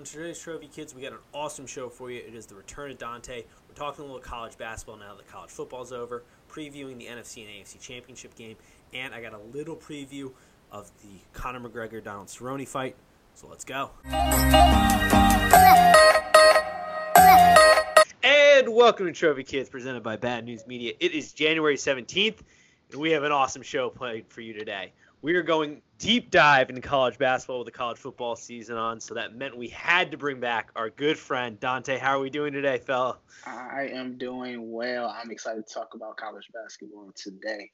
On today's Trophy Kids, we got an awesome show for you. It is the return of Dante. We're talking a little college basketball now that college football's over, previewing the NFC and AFC championship game, and I got a little preview of the Conor McGregor Donald Cerrone fight. So let's go. And welcome to Trophy Kids, presented by Bad News Media. It is January 17th, and we have an awesome show played for you today we are going deep dive into college basketball with the college football season on. So that meant we had to bring back our good friend Dante. How are we doing today, fella? I am doing well. I'm excited to talk about college basketball today.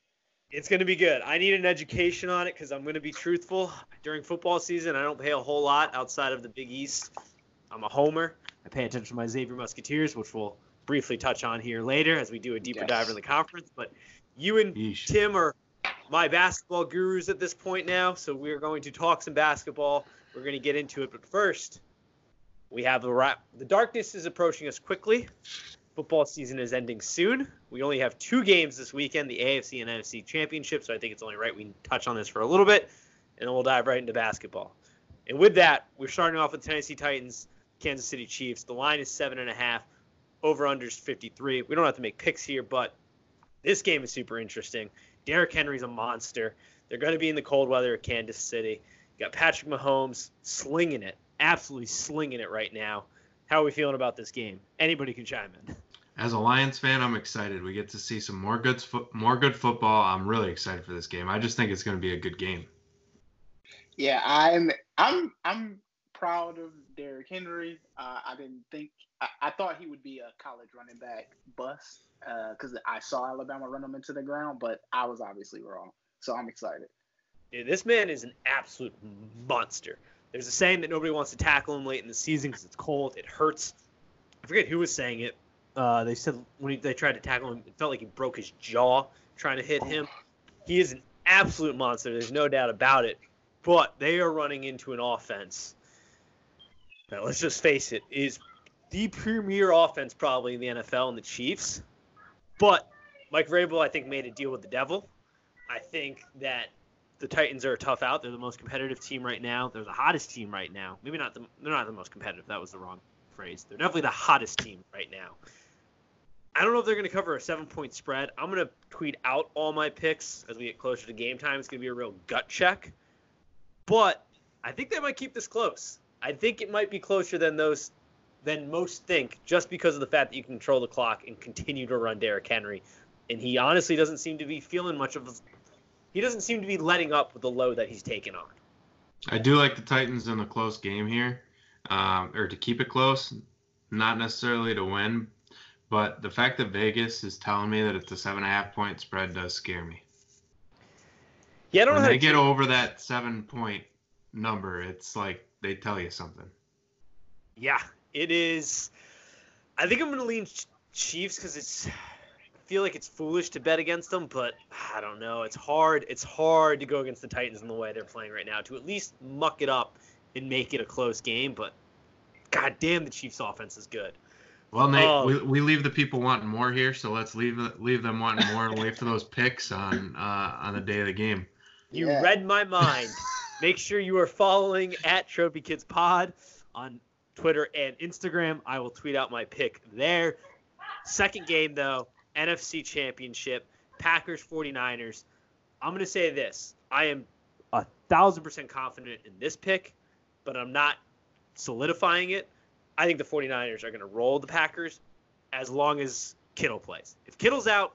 It's going to be good. I need an education on it because I'm going to be truthful. During football season, I don't pay a whole lot outside of the Big East. I'm a homer. I pay attention to my Xavier Musketeers, which we'll briefly touch on here later as we do a deeper yes. dive in the conference. But you and Yeesh. Tim are my basketball gurus at this point now. So we're going to talk some basketball. We're going to get into it. But first, we have the wrap. The darkness is approaching us quickly. Football season is ending soon. We only have two games this weekend, the AFC and NFC championship. So I think it's only right we touch on this for a little bit, and then we'll dive right into basketball. And with that, we're starting off with Tennessee Titans, Kansas City Chiefs. The line is seven and a half. Over unders 53. We don't have to make picks here, but this game is super interesting. Derrick Henry's a monster. They're going to be in the cold weather at Kansas City. You got Patrick Mahomes slinging it, absolutely slinging it right now. How are we feeling about this game? Anybody can chime in. As a Lions fan, I'm excited. We get to see some more good fo- more good football. I'm really excited for this game. I just think it's going to be a good game. Yeah, I'm I'm I'm proud of Derrick Henry. Uh, I didn't think I, I, thought he would be a college running back bust because uh, I saw Alabama run him into the ground, but I was obviously wrong. So I'm excited. Yeah, this man is an absolute monster. There's a saying that nobody wants to tackle him late in the season because it's cold, it hurts. I forget who was saying it. Uh, they said when he, they tried to tackle him, it felt like he broke his jaw trying to hit him. He is an absolute monster. There's no doubt about it. But they are running into an offense let's just face it, is the premier offense probably in the NFL and the Chiefs. But Mike Vrabel, I think, made a deal with the devil. I think that the Titans are a tough out. They're the most competitive team right now. They're the hottest team right now. Maybe not the they're not the most competitive. That was the wrong phrase. They're definitely the hottest team right now. I don't know if they're going to cover a seven point spread. I'm going to tweet out all my picks as we get closer to game time. It's going to be a real gut check. But I think they might keep this close. I think it might be closer than those than most think, just because of the fact that you can control the clock and continue to run Derrick Henry. And he honestly doesn't seem to be feeling much of. He doesn't seem to be letting up with the load that he's taken on. I do like the Titans in a close game here, um, or to keep it close, not necessarily to win, but the fact that Vegas is telling me that it's a seven and a half point spread does scare me. Yeah, I don't when know. They get over that seven point number. It's like they tell you something. Yeah, it is. I think I'm going to lean Chiefs because it's. I feel like it's foolish to bet against them, but I don't know. It's hard. It's hard to go against the Titans in the way they're playing right now to at least muck it up and make it a close game. But god damn, the Chiefs' offense is good. Well, Nate, um, we, we leave the people wanting more here, so let's leave leave them wanting more and wait for those picks on uh, on the day of the game. You yeah. read my mind. Make sure you are following at Trophy Kids Pod on Twitter and Instagram. I will tweet out my pick there. Second game, though, NFC Championship, Packers 49ers. I'm going to say this I am a thousand percent confident in this pick, but I'm not solidifying it. I think the 49ers are going to roll the Packers as long as Kittle plays. If Kittle's out,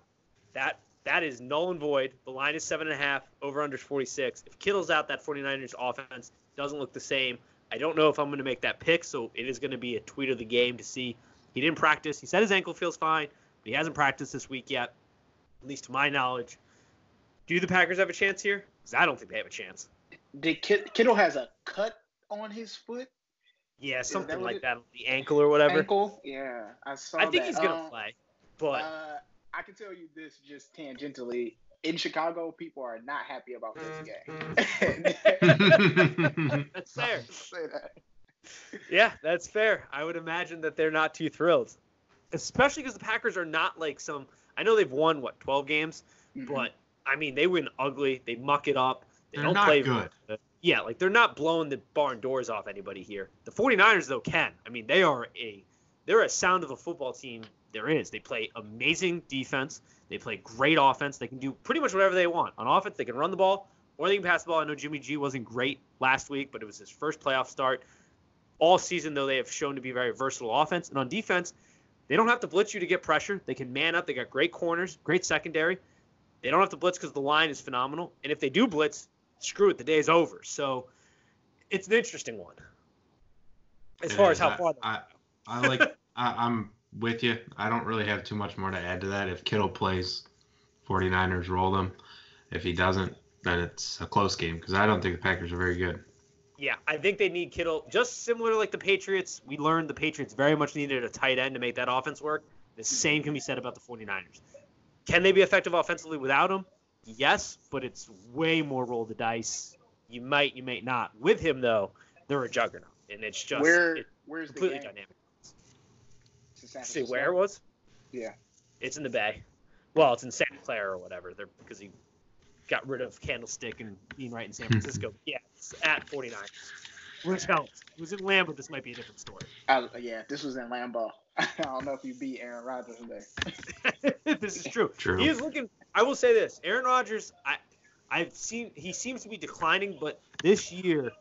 that that is null and void. The line is seven and a half, over under 46. If Kittle's out, that 49ers offense doesn't look the same. I don't know if I'm going to make that pick, so it is going to be a tweet of the game to see. He didn't practice. He said his ankle feels fine, but he hasn't practiced this week yet, at least to my knowledge. Do the Packers have a chance here? Because I don't think they have a chance. Did Kittle has a cut on his foot? Yeah, something that like that, the ankle or whatever. Ankle? Yeah, I saw. I think that. he's gonna um, play, but uh, I can tell you this just tangentially. In Chicago, people are not happy about this game. that's fair. Say that. Yeah, that's fair. I would imagine that they're not too thrilled, especially because the Packers are not like some. I know they've won what 12 games, mm-hmm. but I mean they win ugly. They muck it up. They they're don't not play good. Yeah, like they're not blowing the barn doors off anybody here. The 49ers though can. I mean, they are a they're a sound of a football team there is. They play amazing defense. They play great offense. They can do pretty much whatever they want. On offense, they can run the ball or they can pass the ball. I know Jimmy G wasn't great last week, but it was his first playoff start. All season, though, they have shown to be very versatile offense. And on defense, they don't have to blitz you to get pressure. They can man up. They got great corners, great secondary. They don't have to blitz because the line is phenomenal. And if they do blitz, screw it, the day is over. So it's an interesting one. As far as how far. I, I like. I, I'm with you. I don't really have too much more to add to that. If Kittle plays, 49ers roll them. If he doesn't, then it's a close game because I don't think the Packers are very good. Yeah, I think they need Kittle just similar like the Patriots. We learned the Patriots very much needed a tight end to make that offense work. The same can be said about the 49ers. Can they be effective offensively without him? Yes, but it's way more roll the dice. You might, you may not. With him though, they're a juggernaut, and it's just Where it's where's the completely game? dynamic. It's in San Francisco? where it was? Yeah. It's in the Bay. Well, it's in Santa Clara or whatever. They're because he got rid of Candlestick and being right in San hmm. Francisco. yeah, it's at 49. Which helps. It was in Lambeau, this might be a different story. I, yeah, this was in Lambeau. I don't know if you beat Aaron Rodgers today. this is true. True. He is looking. I will say this: Aaron Rodgers. I, I've seen he seems to be declining, but this year,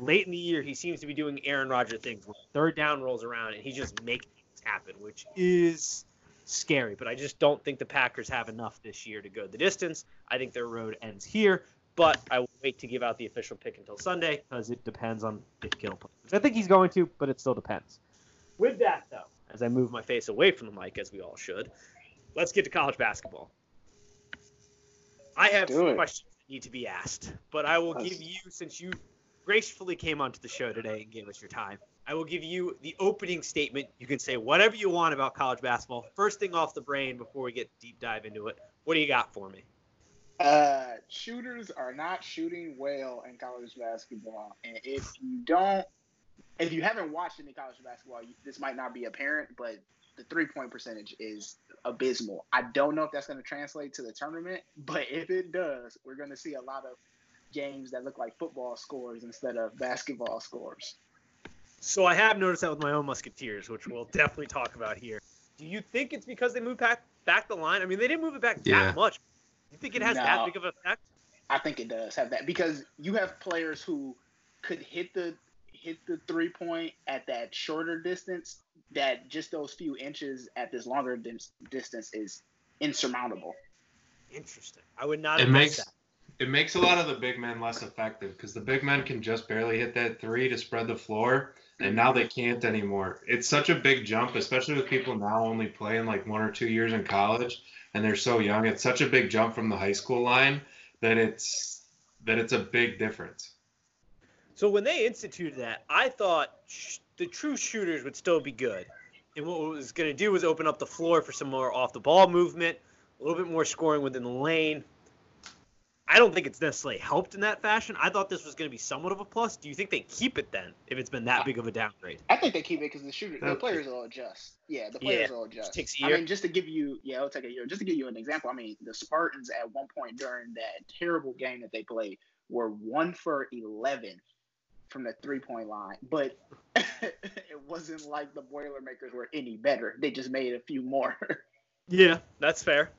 late in the year, he seems to be doing Aaron Rodgers things. Third down rolls around, and he just makes things happen, which is scary. But I just don't think the Packers have enough this year to go the distance. I think their road ends here. But I will wait to give out the official pick until Sunday because it depends on if Kittle plays. Which I think he's going to, but it still depends. With that, though, as I move my face away from the mic, as we all should, let's get to college basketball. I have some questions that need to be asked, but I will give you, since you gracefully came onto the show today and gave us your time, I will give you the opening statement. You can say whatever you want about college basketball. First thing off the brain before we get deep dive into it. What do you got for me? Uh, shooters are not shooting well in college basketball, and if you don't, if you haven't watched any college basketball, you, this might not be apparent, but the three point percentage is abysmal. I don't know if that's going to translate to the tournament, but if it does, we're going to see a lot of games that look like football scores instead of basketball scores. So I have noticed that with my own Musketeers, which we'll definitely talk about here. Do you think it's because they moved back back the line? I mean, they didn't move it back Yeah. that much. You think it has that No. big of an effect? I think it does have that because you have players who could hit the hit the three point at that shorter distance. That just those few inches at this longer dis- distance is insurmountable. Interesting. I would not. It have makes that. It makes a lot of the big men less effective because the big men can just barely hit that three to spread the floor, and now they can't anymore. It's such a big jump, especially with people now only playing like one or two years in college, and they're so young. It's such a big jump from the high school line that it's that it's a big difference. So when they instituted that, I thought sh- the true shooters would still be good, and what it was going to do was open up the floor for some more off the ball movement, a little bit more scoring within the lane. I don't think it's necessarily helped in that fashion. I thought this was going to be somewhat of a plus. Do you think they keep it then if it's been that big of a downgrade? I think they keep it because the shooter, the Okay. players will adjust. Yeah, the Yeah, players will adjust. takes a I year. I mean, just to give you, yeah, it'll take a year. Just to give you an example, I mean, the Spartans at one point during that terrible game that they played were one for eleven from the three point line, but it wasn't like the Boilermakers were any better. They just made a few more. Yeah, that's fair.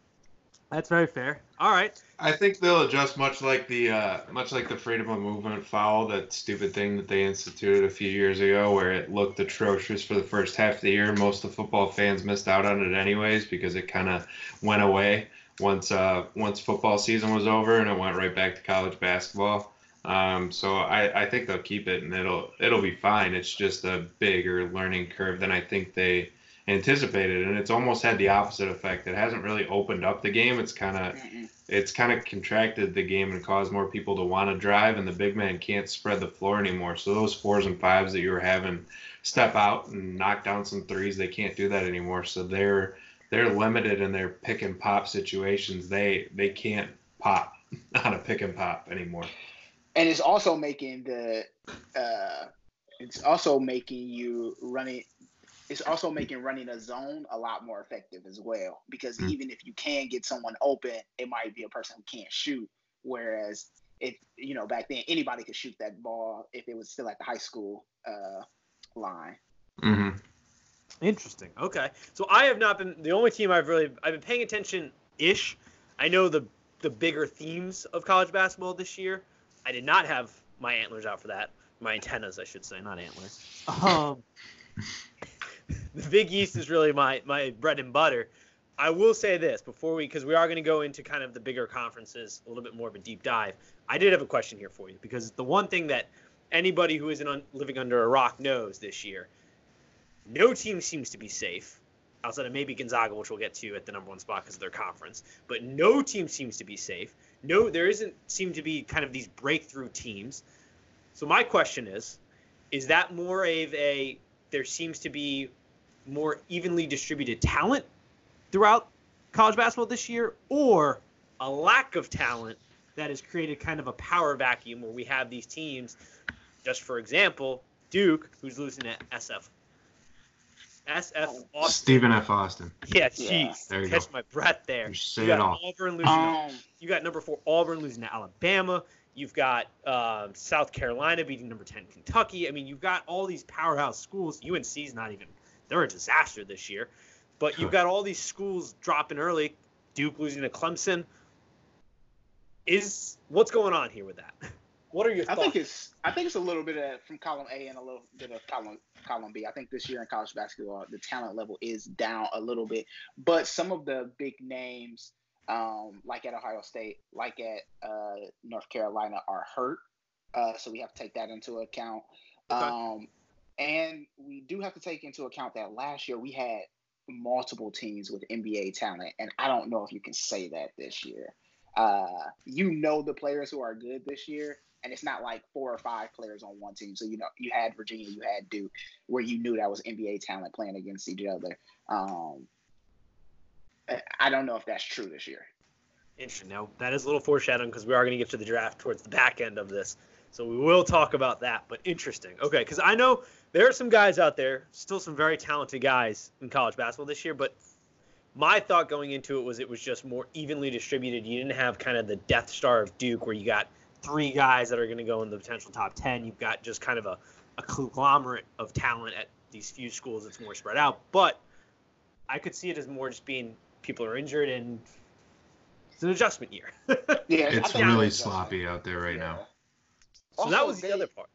That's very fair. All right. I think they'll adjust much like the uh, much like the freedom of movement foul, that stupid thing that they instituted a few years ago, where it looked atrocious for the first half of the year. Most of the football fans missed out on it anyways because it kind of went away once uh, once football season was over and it went right back to college basketball. Um, so I, I think they'll keep it and it'll it'll be fine. It's just a bigger learning curve than I think they anticipated, and it's almost had the opposite effect. It hasn't really opened up the game. It's kind of it's kind of contracted the game and caused more people to want to drive, and the big man can't spread the floor anymore. So those fours and fives that you were having step out and knock down some threes, they can't do that anymore. So they're they're limited in their pick and pop situations. They they can't pop on a pick and pop anymore. and it's also making the uh it's also making you running it's also making running a zone a lot more effective as well because Mm. even if you can get someone open it might be a person who can't shoot whereas if you know back then anybody could shoot that ball if it was still at the high school uh, line. Mm-hmm. Interesting. Okay. So I have not been the only team I've really I've been paying attention ish. I know the the bigger themes of college basketball this year. I did not have my antlers out for that. My antennas, I should say, not antlers. Um, the Big East is really my my bread and butter. I will say this before we, because we are going to go into kind of the bigger conferences, a little bit more of a deep dive. I did have a question here for you because the one thing that anybody who isn't un- living under a rock knows this year, no team seems to be safe outside of maybe Gonzaga, which we'll get to at the number one spot because of their conference. But no team seems to be safe. No, there isn't seem to be kind of these breakthrough teams. So my question is, is that more of a there seems to be more evenly distributed talent throughout college basketball this year, or a lack of talent that has created kind of a power vacuum where we have these teams, just for example, Duke, who's losing at SF. SF Austin. Stephen F. Austin. Yeah, Yeah. jeez. There you Catch go. my breath there. You say You it got all. Auburn losing. to- Um, you got number four Auburn losing to Alabama. You've got um, South Carolina beating number ten Kentucky. I mean, you've got all these powerhouse schools. UNC's not even. They're a disaster this year. But you've got all these schools dropping early. Duke losing to Clemson. Is what's going on here with that? What are your I thoughts? think it's I think it's a little bit of from column A and a little bit of column column B. I think this year in college basketball, the talent level is down a little bit, but some of the big names, um, like at Ohio State, like at uh, North Carolina, are hurt. Uh, so we have to take that into account. Okay. Um, and we do have to take into account that last year we had multiple teams with NBA talent, and I don't know if you can say that this year. Uh, you know the players who are good this year, and it's not like four or five players on one team. So you know you had Virginia, you had Duke, where you knew that was NBA talent playing against each other. Um, I- don't know if that's true this year. Interesting. Now that is a little foreshadowing because we are going to get to the draft towards the back end of this, so we will talk about that. But interesting. Okay, because I know there are some guys out there, still some very talented guys in college basketball this year. But my thought going into it was it was just more evenly distributed. You didn't have kind of the Death Star of Duke where you got three guys that are going to go in the potential top ten. You've got just kind of a, a conglomerate of talent at these few schools. It's more spread out, but I could see it as more just being people are injured and it's an adjustment year. Yeah, It's really sloppy out there right now. So that was the they- other part.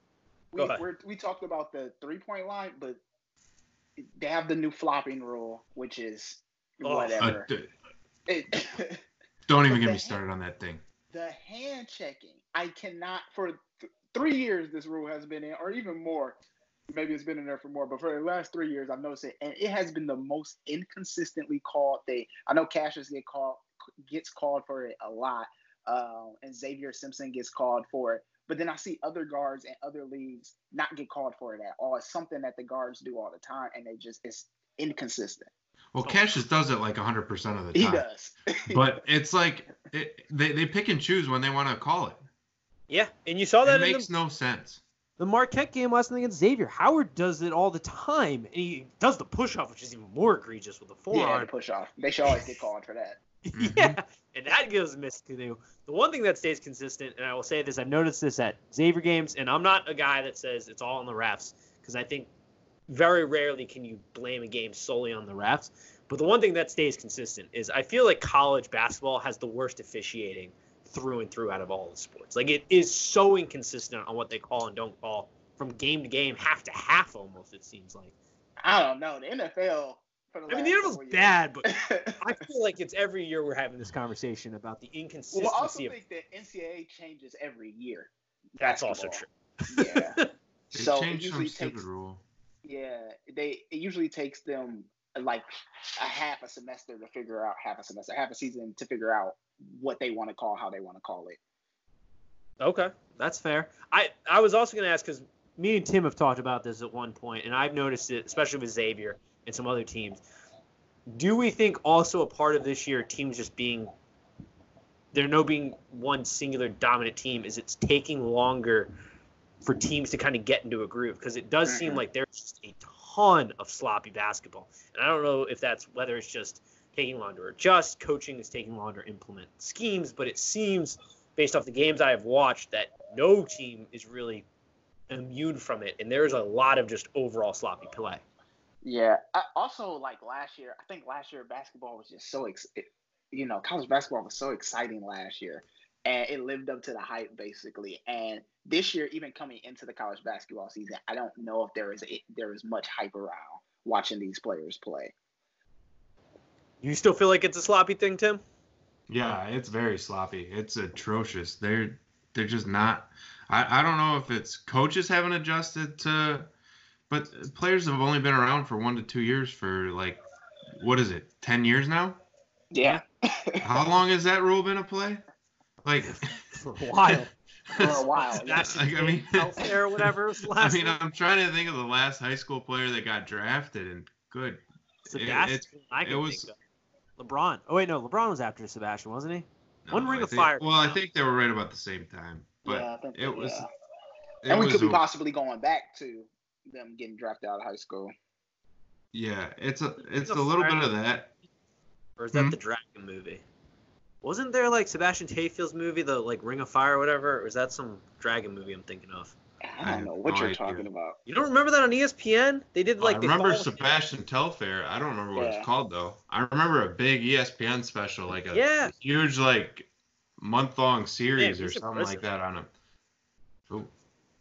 We, we're, we talked about the three point line, but they have the new flopping rule, which is Oh. Uh, whatever. d- It- don't even get me started on that thing. the hand checking, I cannot for th- three years this rule has been in, or even more. Maybe it's been in there for more, but for the last three years, I've noticed it, and it has been the most inconsistently called thing. I know Cassius get called gets called for it a lot, um, and Xavier Simpson gets called for it. But then I see other guards and other leagues not get called for it at all. It's something that the guards do all the time, and they just it's inconsistent. Well, Cassius does it like 100% of the time. He does. But it's like it, they, they pick and choose when they want to call it. Yeah, and you saw that It in makes the, no sense. the Marquette game last night against Xavier. Howard does it all the time, and he does the push off, which is even more egregious with the forearm. yeah, the push off. They should always get called for that. Mhm. Yeah, and that gives missed to do. The one thing that stays consistent, and I will say this, I've noticed this at Xavier games, and I'm not a guy that says it's all on the refs because I think very rarely can you blame a game solely on the refs. But the one thing that stays consistent is I feel like college basketball has the worst officiating through and through out of all the sports. Like it is so inconsistent on what they call and don't call from game to game, half to half almost. It seems like. I don't know. The NFL for the I mean, the last NFL's bad, but I feel like it's every year we're having this conversation about the well, inconsistency I also of think that NCAA changes every year. That's also true. Yeah. They so it changed some usually stupid takes rule. yeah they it usually takes them like a half a semester to figure out half a semester half a season to figure out what they want to call how they want to call it. Okay, that's fair. I I was also going to ask because me and Tim have talked about this at one point, and I've noticed it, especially with Xavier and some other teams. Do we think also a part of this year teams just being there no being one singular dominant team is it's taking longer for teams to kind of get into a groove because it does seem Mhm. like there's just a ton of sloppy basketball, and I don't know if that's whether it's just taking longer to adjust, coaching is taking longer to implement schemes, but it seems based off the games I have watched, that no team is really immune from it, and there's a lot of just overall sloppy play. Yeah. I, also, like last year, I think last year basketball was just so, ex- it, you know, college basketball was so exciting last year, and it lived up to the hype basically. And this year, even coming into the college basketball season, I don't know if there is a, there is much hype around watching these players play. You still feel like it's a sloppy thing, Tim? Yeah, it's very sloppy. It's atrocious. They're they're just not. I, I don't know if it's coaches haven't adjusted to, but players have only been around for one to two years for like, what is it, ten years now? Yeah. How long has that rule been in play? Like For a while. For a while. yeah. That's Like, I mean- healthcare or whatever was I last mean, one. I'm trying to think of the last high school player that got drafted, and good. Sebastian, it's- I it was- think of. LeBron. Oh wait, no, LeBron was after Sebastian, wasn't he? One Ring I of Fire Well, I think they were right about the same time, but yeah, I think it was. yeah. it and we was could be a- possibly going back to them getting drafted out of high school. Yeah, it's a it's a of little bit of that. Or is that Hmm? the Dragon movie? Wasn't there like Sebastian Telfair's movie, the like Ring of Fire or whatever? Or is that some Dragon movie I'm thinking of? I I don't know what no you're idea. talking about. You don't remember that on ESPN? They did like I remember followed- Sebastian Telfair. I don't remember what Yeah. it's called though. I remember a big ESPN special, like a Yeah. huge like month long series Yeah, or something like that on him.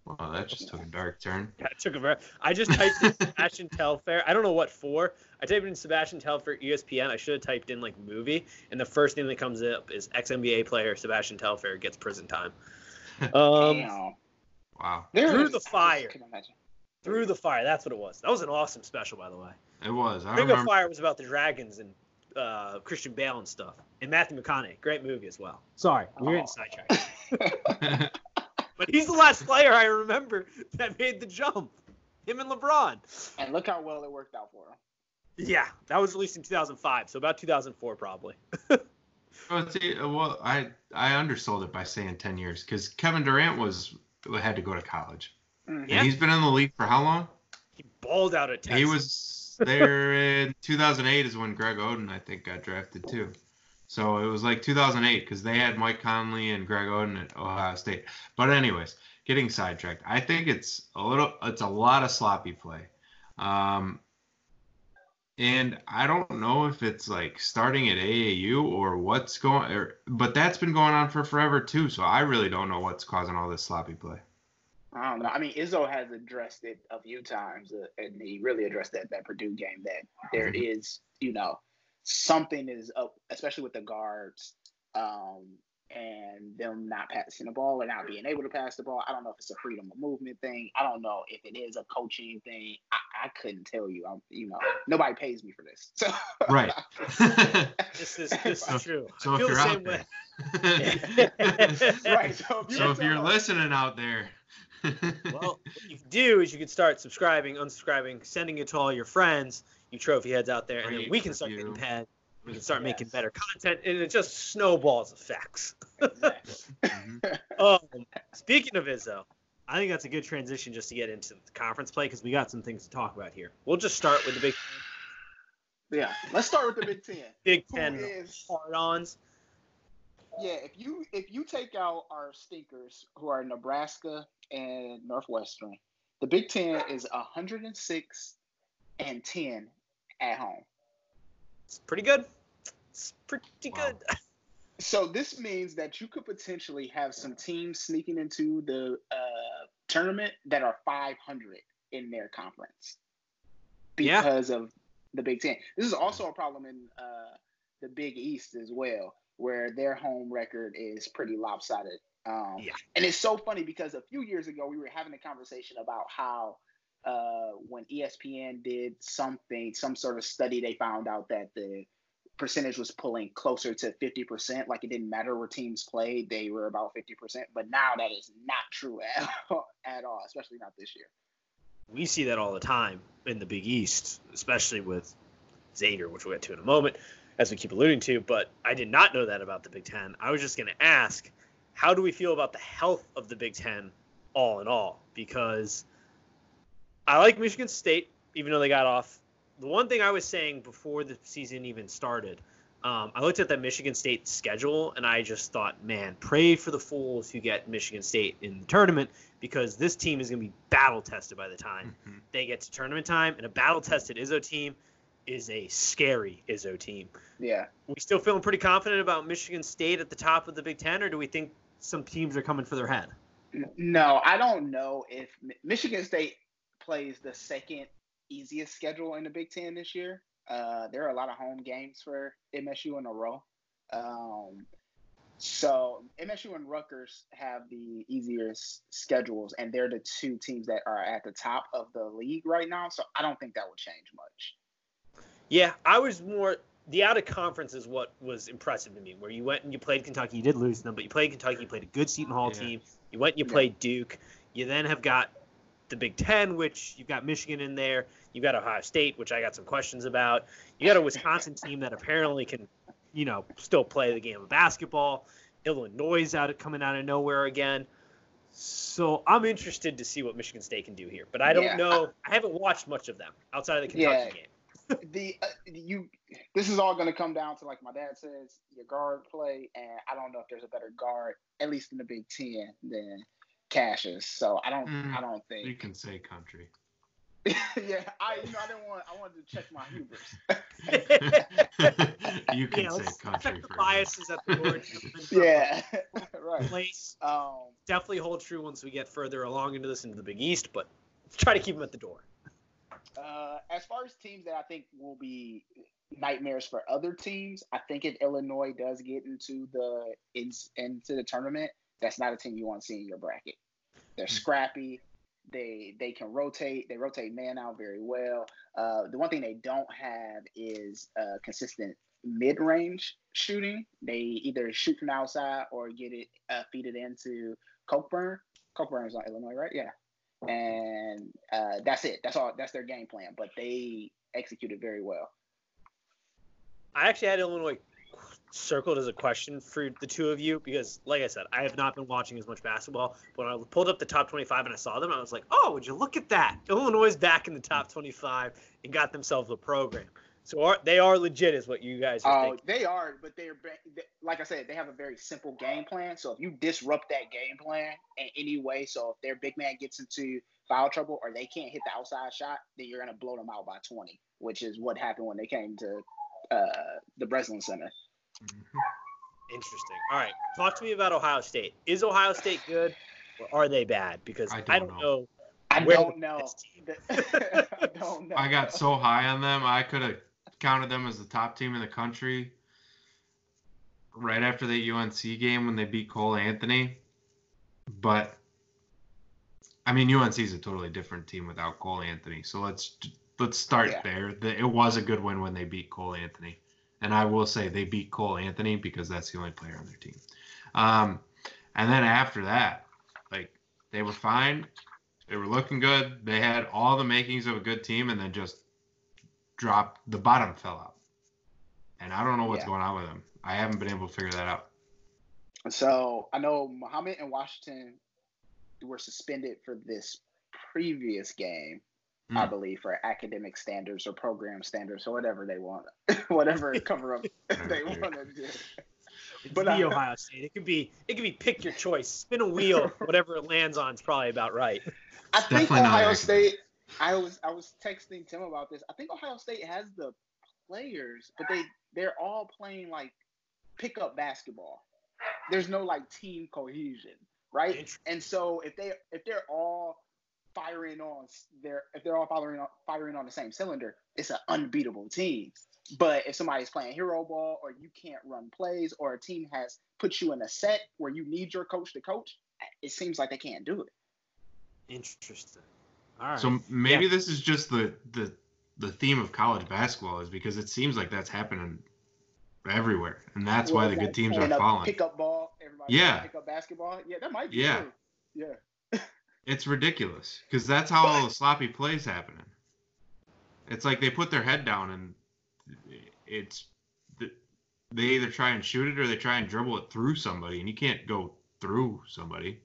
Oh, wow, that just took a dark turn. That took a very. I just typed in Sebastian Telfair. I don't know what for. I typed in Sebastian Telfair ESPN. I should have typed in like movie, and the first thing that comes up is ex NBA player Sebastian Telfair gets prison time. Um, Damn. Wow, There Through is- the fire. can imagine. through the fire. That's what it was. That was an awesome special, by the way. it was. I Ring of. Fire was about the dragons and uh, Christian Bale and stuff, and Matthew McConaughey. Great movie as well. Sorry, we're Oh. getting sidetracked. But he's the last player I remember that made the jump. Him and LeBron. And look how well it worked out for him. Yeah, that was released in 2005, so about 2004 probably. Well, see, uh, well, I I undersold it by saying ten years because Kevin Durant was had to go to college, Mhm. Yeah. and he's been in the league for how long? He balled out at Texas. He was there in 2008 is when Greg Oden I think got drafted too. So it was like 2008 because they had Mike Conley and Greg Oden at Ohio State. But anyways, getting sidetracked. I think it's a little, it's a lot of sloppy play. Um, and I don't know if it's like starting at AAU or what's going, or, but that's been going on for forever too. So I really don't know what's causing all this sloppy play. I don't know. I mean, Izzo has addressed it a few times, uh, and he really addressed that that Purdue game that there Mm-hmm. you know, something is up, especially with the guards, um, and them not passing the ball or not being able to pass the ball. I don't know if it's a freedom of movement thing. I don't know if it is a coaching thing. I, I couldn't tell you. I'm, you know, nobody pays me for this, so Right. This is this So- is true. so if you're out there, right. So if so if you're listening out there, Well, what you do is you can start subscribing, unsubscribing, sending it to all your friends, you trophy heads out there, and then we can start review. getting paid. We can start making better content, and it just snowballs effects. Exactly. Mhm. Um, speaking of Izzo, I think that's a good transition just to get into the conference play because we got some things to talk about here. We'll just start with the Big Ten. yeah. Let's start with the Big Ten. Big Ten is hard-ons. Yeah, if you if you take out our stinkers who are Nebraska and Northwestern, the Big Ten is 106 and 10 at home. It's pretty good. It's pretty Wow. good. So this means that you could potentially have some teams sneaking into the uh, tournament that are 500 in their conference Yeah. because of the Big Ten. This is also a problem in uh, the Big East as well, where their home record is pretty lopsided. Um, Yeah. And it's so funny because a few years ago we were having a conversation about how uh, when ESPN did something, some sort of study, they found out that the percentage was pulling closer to 50%. Like it didn't matter where teams played, they were about 50%. But now that is not true at all, at all especially not this year. we see that all the time in the Big East, especially with Xavier, which we'll get to in a moment, as we keep alluding to. But I did not know that about the Big Ten. I was just going to ask, how do we feel about the health of the Big Ten, all in all? Because I like Michigan State, even though they got off. The one thing I was saying before the season even started, Um, I looked at that Michigan State schedule and I just thought, man, pray for the fools who get Michigan State in the tournament because this team is going to be battle tested by the time Mhm. they get to tournament time. And a battle tested Izzo team is a scary Izzo team. Yeah. we still feeling pretty confident about Michigan State at the top of the Big Ten, or do we think some teams are coming for their head? No, I don't know if Michigan State plays the second easiest schedule in the Big Ten this year. Uh, there are a lot of home games for MSU in a row. Um, so MSU and Rutgers have the easiest schedules, and they're the two teams that are at the top of the league right now. So I don't think that would change much. Yeah, I was more the out of conference is what was impressive to me. Where you went and you played Kentucky, you did lose them, but you played Kentucky, you played a good Seton Hall Yeah. team. You went and you Yeah. played Duke. You then have got the Big Ten, which you've got Michigan in there. You've got Ohio State, which I got some questions about. You got a Wisconsin team that apparently can, you know, still play the game of basketball. Illinois is out coming out of nowhere again. So I'm interested to see what Michigan State can do here, but I don't Yeah. know. I haven't watched much of them outside of the Kentucky Yeah. game. the uh, you this is all going to come down to like my dad says your guard play and i don't know if there's a better guard at least in the big 10 than cassius so i don't Mm. i don't think You can say country. yeah i you know i didn't want i wanted to check my hubris you can yeah, say country check the for him. biases at the door. yeah right Place um definitely hold true once we get further along into this into the Big East, but try to keep them at the door. Uh, as far as teams that I think will be nightmares for other teams, I think if Illinois does get into the in, into the tournament, that's not a team you want to see in your bracket. They're scrappy. They they can rotate. They rotate man out very well. Uh, the one thing they don't have is uh, consistent mid range shooting. They either shoot from the outside or get it uh, feed it into Cockburn. Cockburn is on Illinois, right? Yeah and uh, that's it. That's all. That's their game plan. But they executed very well. I actually had Illinois circled as a question for the two of you because, like I said, I have not been watching as much basketball. But when I pulled up the top 25 and I saw them, I was like, oh, would you look at that? Illinois is back in the top 25 and got themselves a program. So are, they are legit, is what you guys are Oh, thinking. they are, but they're they, like I said, they have a very simple game plan. So if you disrupt that game plan in any way, so if their big man gets into foul trouble or they can't hit the outside shot, then you're gonna blow them out by 20, which is what happened when they came to uh, the Breslin Center. Mhm. Interesting. All right, talk to me about Ohio State. Is Ohio State good or are they bad? Because I I don't don't, know. know. I don't know. I don't know. I got so high on them, I could have counted them as the top team in the country right after the UNC game when they beat Cole Anthony. But I mean, UNC is a totally different team without Cole Anthony. So let's let's start Yeah. there. The, it was a good win when they beat Cole Anthony, and I will say they beat Cole Anthony because that's the only player on their team. Um, and then after that, like they were fine. They were looking good. They had all the makings of a good team, and then just dropped. The bottom fell out, and I don't know what's Yeah. going on with them. I haven't been able to figure that out. So I know Muhammad and Washington were suspended for this previous game, I Mm. believe, for academic standards or program standards or whatever they want, whatever cover up they want to do. It's But the I- Ohio State. It could be it could be pick your choice. Spin a wheel. Whatever it lands on is probably about right. I It's think Ohio. State. I was I was texting Tim about this. I think Ohio State has the players, but they they're all playing like pickup basketball. There's no like team cohesion, right? And so if they if they're all firing on s- their if they're all firing on firing on the same cylinder, it's an unbeatable team. But if somebody's playing hero ball or you can't run plays or a team has put you in a set where you need your coach to coach, it seems like they can't do it. Interesting. All right. So maybe this is just the the the theme of college basketball is because it seems like that's happening everywhere, and that's why the like good teams are falling. Pick up ball, everybody Yeah. pick up basketball. Yeah, that might be Yeah. true. Yeah. It's ridiculous because that's how all the sloppy plays happening. It's like they put their head down and it's they either try and shoot it or they try and dribble it through somebody, and you can't go through somebody.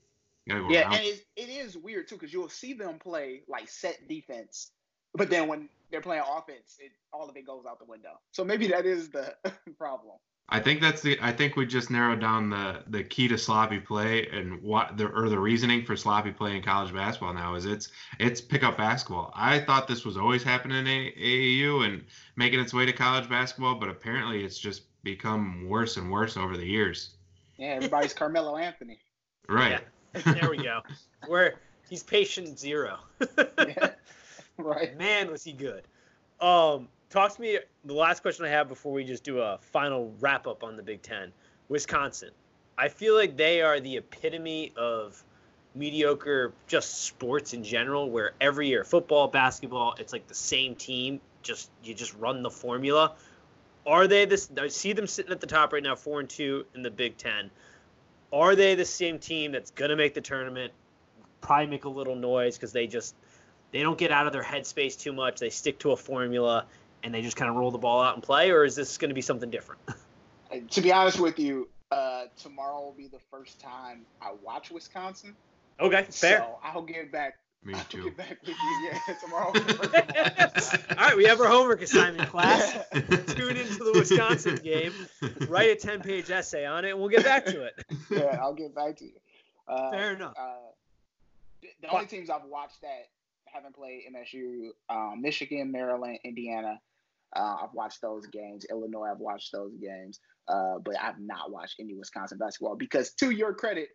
You gotta go Yeah, around. and it, it is weird too because you'll see them play like set defense but then when they're playing offense, it, all of it goes out the window. So maybe that is the problem. I think that's the. I think we just narrowed down the the key to sloppy play and what the or the reasoning for sloppy play in college basketball now is it's it's pickup basketball. I thought this was always happening in AAU and making its way to college basketball, but apparently it's just become worse and worse over the years. Yeah, everybody's Carmelo Anthony. Right. Yeah. There we go. Where he's patient zero. Yeah. Right. Man, was he good. Um, talk to me. The last question I have before we just do a final wrap up on the Big Ten. Wisconsin. I feel like they are the epitome of mediocre just sports in general where every year football basketball it's like the same team. Just you just run the formula. Are they this i see them sitting at the top right now four and two in the big ten. Are they the same team that's going to make the tournament? Probably make a little noise because they just they don't get out of their headspace too much. They stick to a formula and they just kind of roll the ball out and play or is this going to be something different to be honest with you, uh, tomorrow will be the first time I watch Wisconsin. okay fair So I'll get back. Me I'll too. get back with you. Yeah, tomorrow. will be the first time I watch All right, we have our homework assignment class. Tune into the Wisconsin game, write a 10 page essay on it, and we'll get back to it. yeah, I'll get back to you. Uh, Fair enough. Uh, the- the only teams I've watched that haven't played MSU, um, Michigan, Maryland, Indiana. Uh, I've watched those games. Illinois, I've watched those games. Uh, but I've not watched any Wisconsin basketball because, to your credit,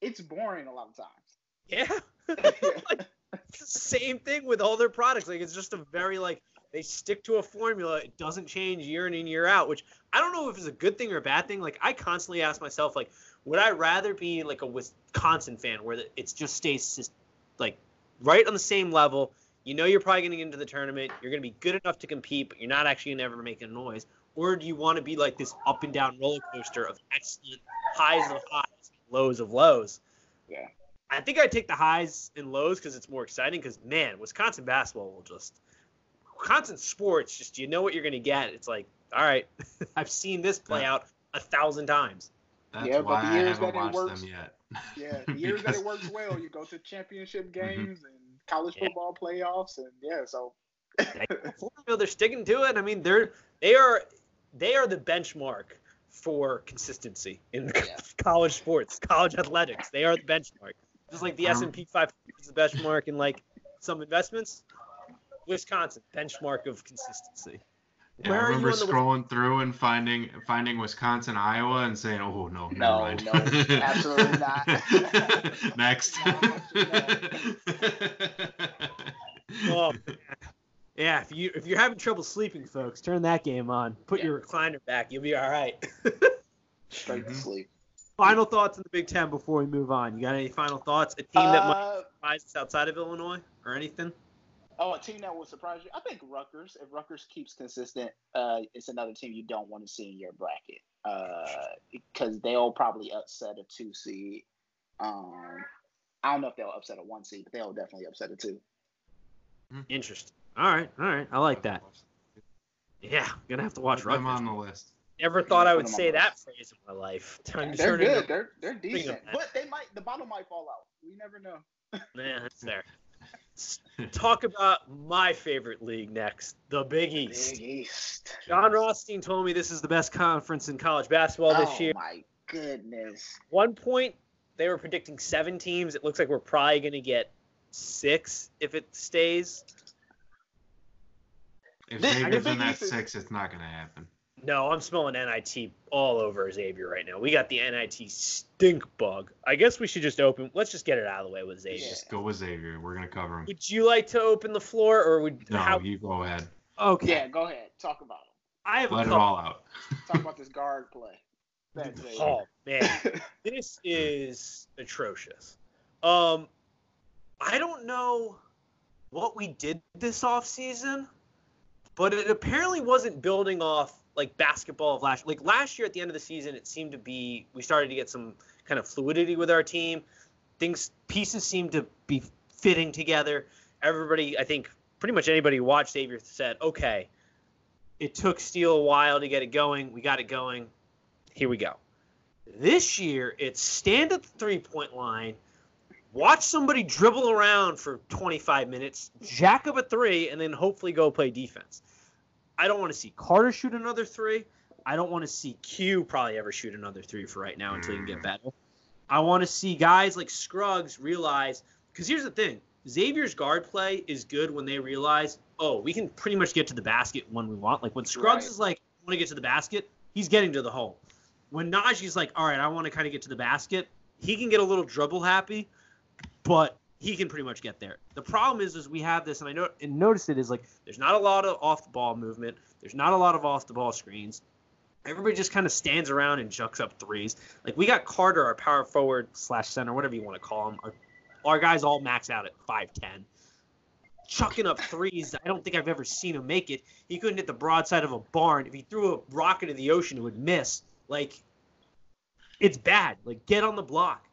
it's boring a lot of times. Yeah. the same thing with all their products. Like, it's just a very, like, they stick to a formula. It doesn't change year in and year out, which I don't know if it's a good thing or a bad thing. Like, I constantly ask myself, like, would I rather be, like, a Wisconsin fan where it just stays, just, like, right on the same level? You know you're probably going to get into the tournament. You're going to be good enough to compete, but you're not actually going to ever make a noise. Or do you want to be like this up and down roller coaster of excellent highs of highs, lows of lows? Yeah. I think I'd take the highs and lows because it's more exciting. Because man, Wisconsin basketball will just Wisconsin sports just you know what you're going to get. It's like all right, I've seen this play Yeah. out a thousand times. That's Yeah, but why the I years haven't that it watched works- them yet. yeah, the years that it works well, you go to championship Mm-hmm. games and college Yeah. football playoffs, and yeah, so Formula, they're sticking to it. I mean, they're they are they are the benchmark for consistency in Yeah. college sports, college athletics. They are the benchmark. Just like the Um, S and P 500 is the benchmark in like some investments. Wisconsin benchmark of consistency. Yeah, Where I are you remember on the scrolling through and finding finding Wisconsin, Iowa, and saying, "Oh no, never No, mind." no, absolutely not. Next. Oh. Yeah, if you if you're having trouble sleeping, folks, turn that game on. Put Yeah. your recliner back. You'll be all right. straight to Mhm. sleep. final thoughts on the Big Ten before we move on. You got any final thoughts? A team that might Uh, surprise us outside of Illinois or anything? Oh, a team that will surprise you. I think Rutgers. If Rutgers keeps consistent, uh, it's another team you don't want to see in your bracket because they'll probably upset a two seed. Um, I don't know if they'll upset a one seed, but they'll definitely upset a two. Interesting. All right, all right. I like that. Yeah, I'm gonna have to watch Put I'm on the list. Never thought I would say that list. phrase in my life. Time to They're turn into- good. They're they're decent, but they might the bottom might fall out. We never know. Man, that's fair. S- Talk about my favorite league next, the Big East. Big East. Jon Rothstein told me this is the best conference in college basketball this oh, year. oh my goodness. One point, they were predicting seven teams. It looks like we're probably going to get six if it stays. If This- Xavier's the in that six, it's not gonna happen. No, I'm smelling NIT all over Xavier right now. We got the NIT stink bug. I guess we should just open. Let's just get it out of the way with Xavier. Just go with Xavier. We're gonna cover him. Would you like to open the floor, or would No, how? you go ahead. Okay, Yeah, go ahead. Talk about them. I have a Let it all out. Talk about this guard play. Oh man, this is atrocious. Um, I don't know what we did this off season, but it apparently wasn't building off like basketball of last. Like last year at the end of the season, it seemed to be we started to get some kind of fluidity with our team. Things pieces seemed to be fitting together. Everybody, I think, pretty much anybody who watched Xavier said, okay, it took Steele a while to get it going. We got it going. Here we go. This year, it's stand at the three point line, Watch somebody dribble around for 25 minutes, jack up a three, and then hopefully go play defense. I don't want to see Carter shoot another three. I don't want to see Q probably ever shoot another three for right now until you can get mm. better. I want to see guys like Scruggs realize because here's the thing: Xavier's guard play is good when they realize, oh, we can pretty much get to the basket when we want. Like when Scruggs Right. is like, I want to get to the basket, he's getting to the hole. When Naji's like, all right, I want to kind of get to the basket, he can get a little dribble happy, but he can pretty much get there. The problem is, is we have this, and I know and noticed it is like there's not a lot of off the ball movement. There's not a lot of off the ball screens. Everybody just kind of stands around and jucks up threes. Like we got Carter, our power forward slash center, whatever you want to call him. Our, our guys all max out at five ten, chucking up threes. I don't think I've ever seen him make it. He couldn't hit the broadside of a barn. If he threw a rocket in the ocean, it would miss. Like it's bad. Like get on the block.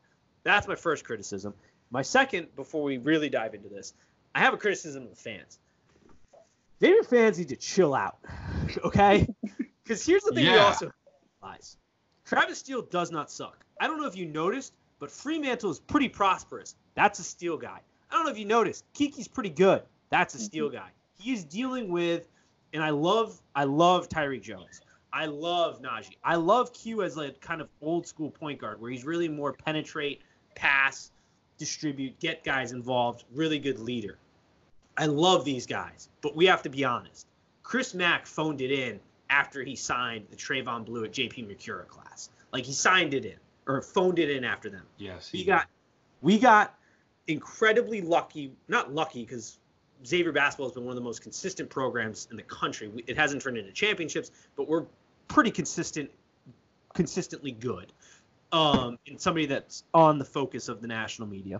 That's my first criticism. My second, before we really dive into this, I have a criticism of the fans. Xavier fans need to chill out, okay? Because here's the thing we Yeah. also realize: Travis Steele does not suck. I don't know if you noticed, but Freemantle is pretty prosperous. That's a Steele guy. I don't know if you noticed, Kiki's pretty good. That's a Steele mm-hmm. guy. He is dealing with, and I love, I love Tyree Jones. I love Naji. I love Q as a kind of old school point guard where he's really more penetrate, pass, distribute, get guys involved, really good leader. I love these guys, but we have to be honest. Chris Mack phoned it in after he signed the Trevon Bluiett JP Macura class. Like he signed it in or phoned it in after them. Yes, We he got we got incredibly lucky, not lucky because Xavier basketball has been one of the most consistent programs in the country. It hasn't turned into championships, but we're pretty consistent, consistently good. Um, and somebody that's on the focus of the national media.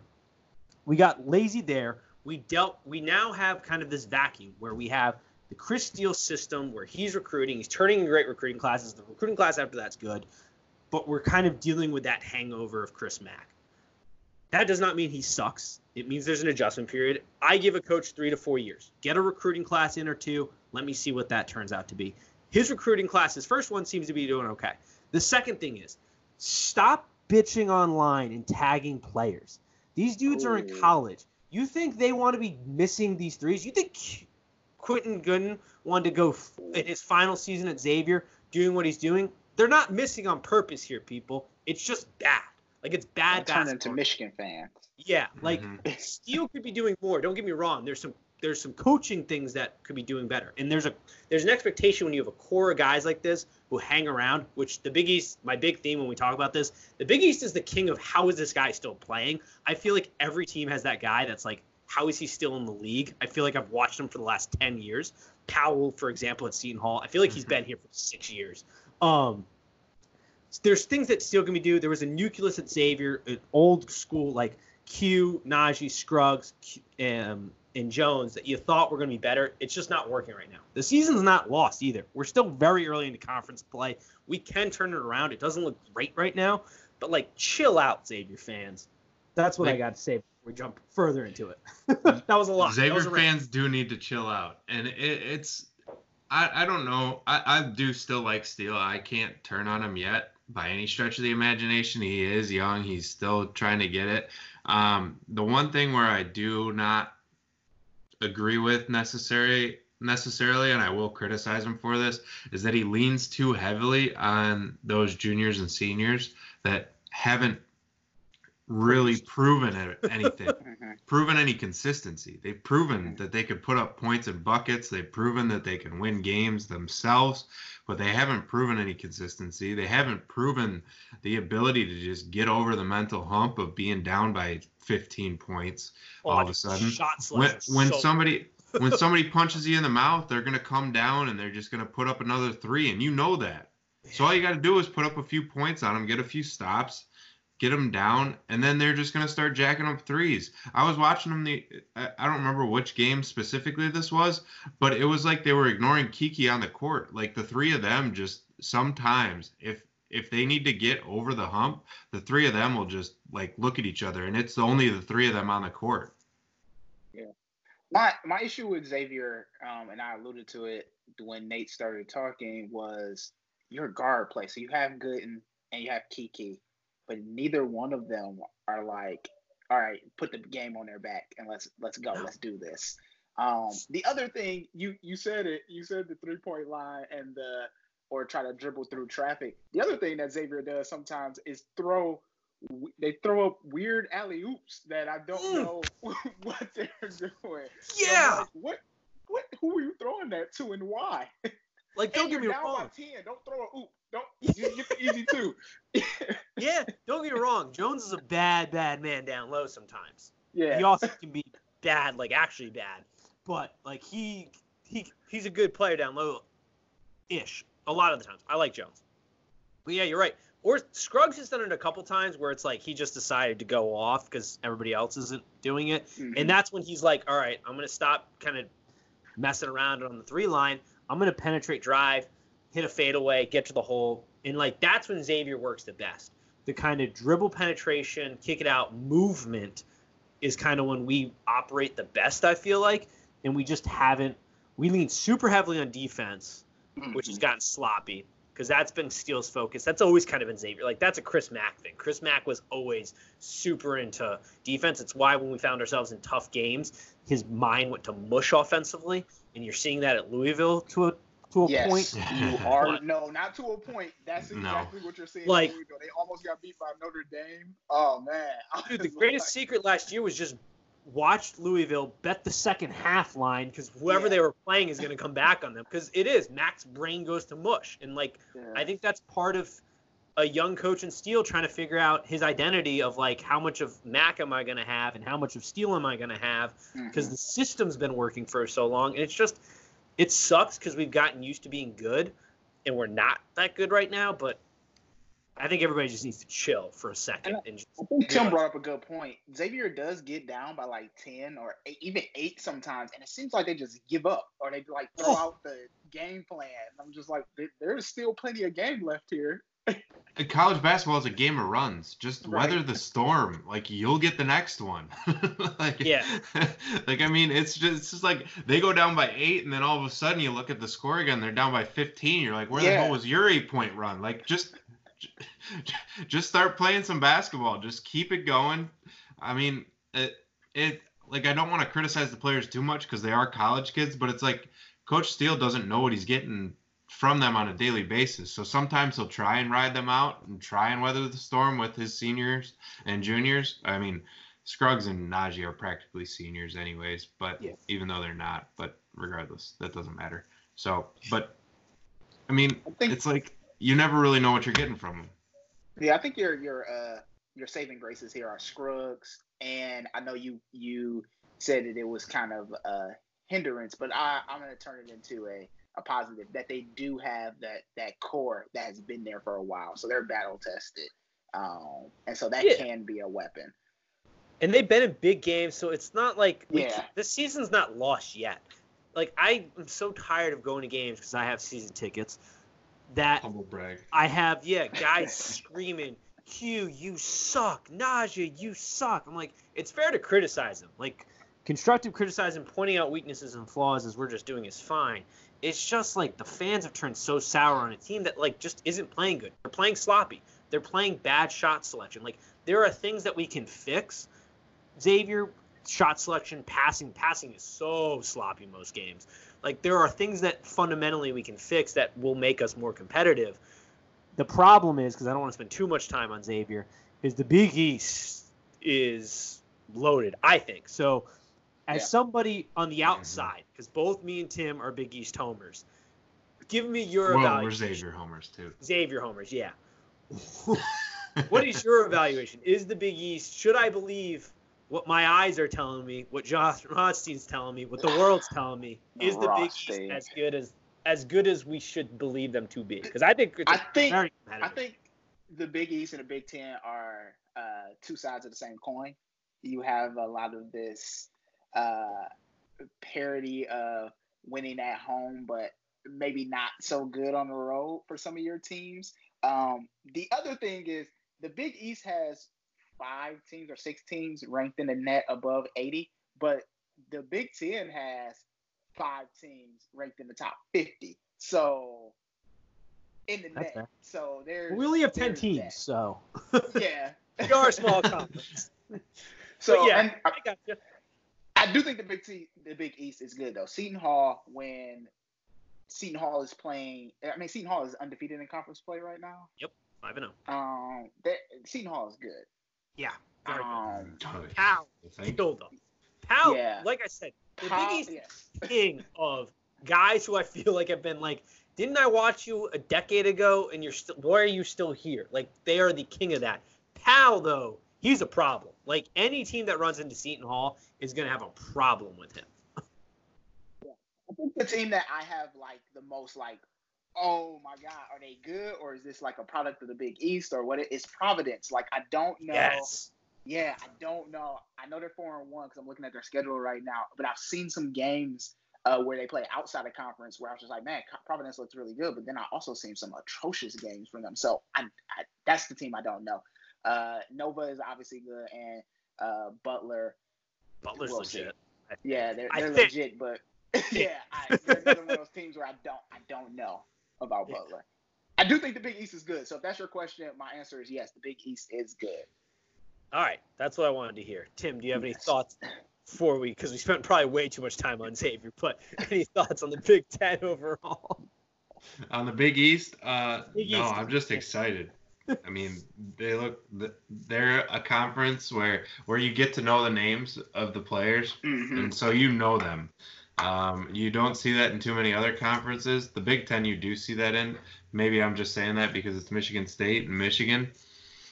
We got lazy there. We dealt. We now have kind of this vacuum where we have the Chris Steele system where he's recruiting. He's turning in great recruiting classes. The recruiting class after that's good, but we're kind of dealing with that hangover of Chris Mack. That does not mean he sucks. It means there's an adjustment period. I give a coach three to four years. Get a recruiting class in or two. Let me see what that turns out to be. His recruiting class, his first one seems to be doing okay. The second thing is stop bitching online and tagging players. These dudes are in college. You think they want to be missing these threes? You think Quentin Goodin wanted to go f- in his final season at Xavier doing what he's doing? They're not missing on purpose here, people. It's just bad. Like it's bad turn basketball. into Michigan fans. Yeah, like Mhm. Steele could be doing more. Don't get me wrong. There's some there's some coaching things that could be doing better. And there's a there's an expectation when you have a core of guys like this who hang around, which the Big East, my big theme when we talk about this, the Big East is the king of how is this guy still playing? I feel like every team has that guy that's like, how is he still in the league? I feel like I've watched him for the last ten years. Powell, for example, at Seton Hall. I feel like he's been here for six years. Um there's things that still can be do. There was a nucleus at Xavier, an old school like Q, Naji, Scruggs, Q, um, and Jones that you thought were going to be better. It's just not working right now. The season's not lost either. We're still very early into conference play. We can turn it around. It doesn't look great right now, but like chill out, Xavier fans. That's what I got to say before we jump further into it. that was a lot. Xavier a fans do need to chill out, and it, it's I, I don't know. I, I do still like Steele. I can't turn on him yet by any stretch of the imagination. He is young. He's still trying to get it. Um, the one thing where I do not agree with necessary necessarily, and I will criticize him for this, is that he leans too heavily on those juniors and seniors that haven't really proven anything Mhm. proven any consistency. They've proven that they could put up points and buckets. They've proven that they can win games themselves, but they haven't proven any consistency. They haven't proven the ability to just get over the mental hump of being down by 15 points Oh, all of a sudden. When, when so- somebody when somebody punches you in the mouth, they're going to come down and they're just going to put up another 3 and you know that. So all you got to do is put up a few points on them, get a few stops, get them down, and then they're just gonna start jacking up threes. I was watching them the I don't remember which game specifically this was, but it was like they were ignoring Kiki on the court. Like the three of them just sometimes if if they need to get over the hump, the three of them will just like look at each other, and it's only the three of them on the court. Yeah, my my issue with Xavier, um, and I alluded to it when Nate started talking, was your guard play. So you have Goodin and you have Kiki, but neither one of them are like all right, put the game on their back and let's let's go, let's do this. Um, the other thing you you said it, you said the three point line and the or try to dribble through traffic. The other thing that Xavier does sometimes is throw they throw up weird alley oops that I don't mm. know what they're doing. Yeah. Like, what what who are you throwing that to and why? Like don't get me wrong. By 10. Don't throw a oop. Don't you get easy too. yeah, don't get me wrong. Jones is a bad, bad man down low sometimes. Yeah. He also can be bad, like actually bad. But like he he he's a good player down low ish. A lot of the times. I like Jones. But yeah, you're right. Or Scruggs has done it a couple times where it's like he just decided to go off because everybody else isn't doing it. Mm-hmm. And that's when he's like, all right, I'm going to stop kind of messing around on the three line. I'm going to penetrate drive, hit a fadeaway, get to the hole. And like that's when Xavier works the best. The kind of dribble penetration, kick it out movement is kind of when we operate the best, I feel like. And we just haven't, we lean super heavily on defense, mm-hmm. which has gotten sloppy because that's been Steele's focus. That's always kind of been Xavier. Like that's a Chris Mack thing. Chris Mack was always super into defense. It's why when we found ourselves in tough games, his mind went to mush offensively, and you're seeing that at Louisville to a to a yes, point. You are no, not to a point. That's exactly no. what you're saying. Like they almost got beat by Notre Dame. Oh man, dude, the greatest like... secret last year was just watched Louisville bet the second half line because whoever yeah. they were playing is going to come back on them because it is Mack's brain goes to mush and like yeah. I think that's part of a young coach in Steele trying to figure out his identity of like how much of Mack am I going to have and how much of Steele am I going to have because mm-hmm. the system's been working for so long and it's just it sucks because we've gotten used to being good and we're not that good right now but I think everybody just needs to chill for a second. And, and just, I think Tim brought up a good point. Xavier does get down by like ten or eight, even eight sometimes, and it seems like they just give up or they like throw oh. out the game plan. I'm just like, there's still plenty of game left here. College basketball is a game of runs. Just right. weather the storm. Like you'll get the next one. like, yeah. like I mean, it's just it's just like they go down by eight, and then all of a sudden you look at the score again, they're down by fifteen. You're like, where yeah. the hell was your eight point run? Like just just start playing some basketball. Just keep it going. I mean, it it like I don't want to criticize the players too much because they are college kids, but it's like Coach Steele doesn't know what he's getting from them on a daily basis. So sometimes he'll try and ride them out and try and weather the storm with his seniors and juniors. I mean, Scruggs and Naji are practically seniors anyways, but yeah. even though they're not, but regardless, that doesn't matter. So, but I mean, I think, it's like you never really know what you're getting from them. Yeah, I think your your uh your saving graces here are Scruggs, and I know you you said that it was kind of a hindrance, but I I'm gonna turn it into a a positive that they do have that that core that has been there for a while, so they're battle tested, um, and so that yeah. can be a weapon. And they've been in big games, so it's not like we, yeah. this season's not lost yet. Like I am so tired of going to games because I have season tickets that humble brag. I have yeah guys screaming, "Q, you suck! Nausea, you suck!" I'm like, it's fair to criticize them. Like constructive criticism, pointing out weaknesses and flaws as we're just doing is fine. It's just like the fans have turned so sour on a team that like just isn't playing good. They're playing sloppy. They're playing bad shot selection. Like there are things that we can fix. Xavier shot selection, passing, passing is so sloppy most games. Like there are things that fundamentally we can fix that will make us more competitive. The problem is because I don't want to spend too much time on Xavier. Is the Big East is loaded? I think so. As yeah. somebody on the outside, because both me and Tim are Big East homers, give me your well, evaluation. we're Xavier homers too. Xavier homers, yeah. what is your evaluation? Is the Big East? Should I believe what my eyes are telling me, what Josh Rothstein's telling me, what the world's telling me, is the Big East as good as as good as we should believe them to be? Because I think I think I think the Big East and the Big Ten are uh, two sides of the same coin. You have a lot of this uh, parity of winning at home, but maybe not so good on the road for some of your teams. Um, the other thing is the Big East has five teams or six teams ranked in the net above 80, but the Big Ten has five teams ranked in the top 50. So in the That's net. Fair. So there's we only have ten teams, that. so yeah, we are a small conference. So But yeah, and I, I got you. I do think the Big T, the Big East is good though. Seton Hall, when Seton Hall is playing, I mean Seton Hall is undefeated in conference play right now. Yep, Five and zero. Um, that Seton Hall is good. Yeah. Very. Um, Pow. You think? Killed them. Pow. Yeah. Like I said, the Powell- Big East yeah. king of guys who I feel like have been like, didn't I watch you a decade ago and you're still, why are you still here? Like, they are the king of that. Powell, though, he's a problem. Like, any team that runs into Seton Hall is going to have a problem with him. yeah. I think the team that I have like the most like, oh my god, are they good or is this like a product of the Big East or what? It's Providence. Like I don't know. Yes. Yeah, I don't know. I know they're four and one because I'm looking at their schedule right now. But I've seen some games uh, where they play outside of conference where I was just like, man, Providence looks really good. But then I also seen some atrocious games from them. So I, I that's the team I don't know. Uh, Nova is obviously good, and uh, Butler. Butler's We'll legit. Yeah, they're, they're think- legit, but yeah, I, they're another one of those teams where I don't I don't know about Yeah. Butler. I do think the Big East is good. So if that's your question, my answer is yes. The Big East is good. All right. That's what I wanted to hear. Tim, do you have any Yes. thoughts before we, because we spent probably way too much time on Xavier, but any thoughts on the Big Ten overall? On the Big East, uh, Big no, East. I'm just excited. I mean, they look they're a conference where where you get to know the names of the players, Mm-hmm. and so you know them. Um, you don't see that in too many other conferences. The Big Ten, you do see that in. Maybe I'm just saying that because it's Michigan State and Michigan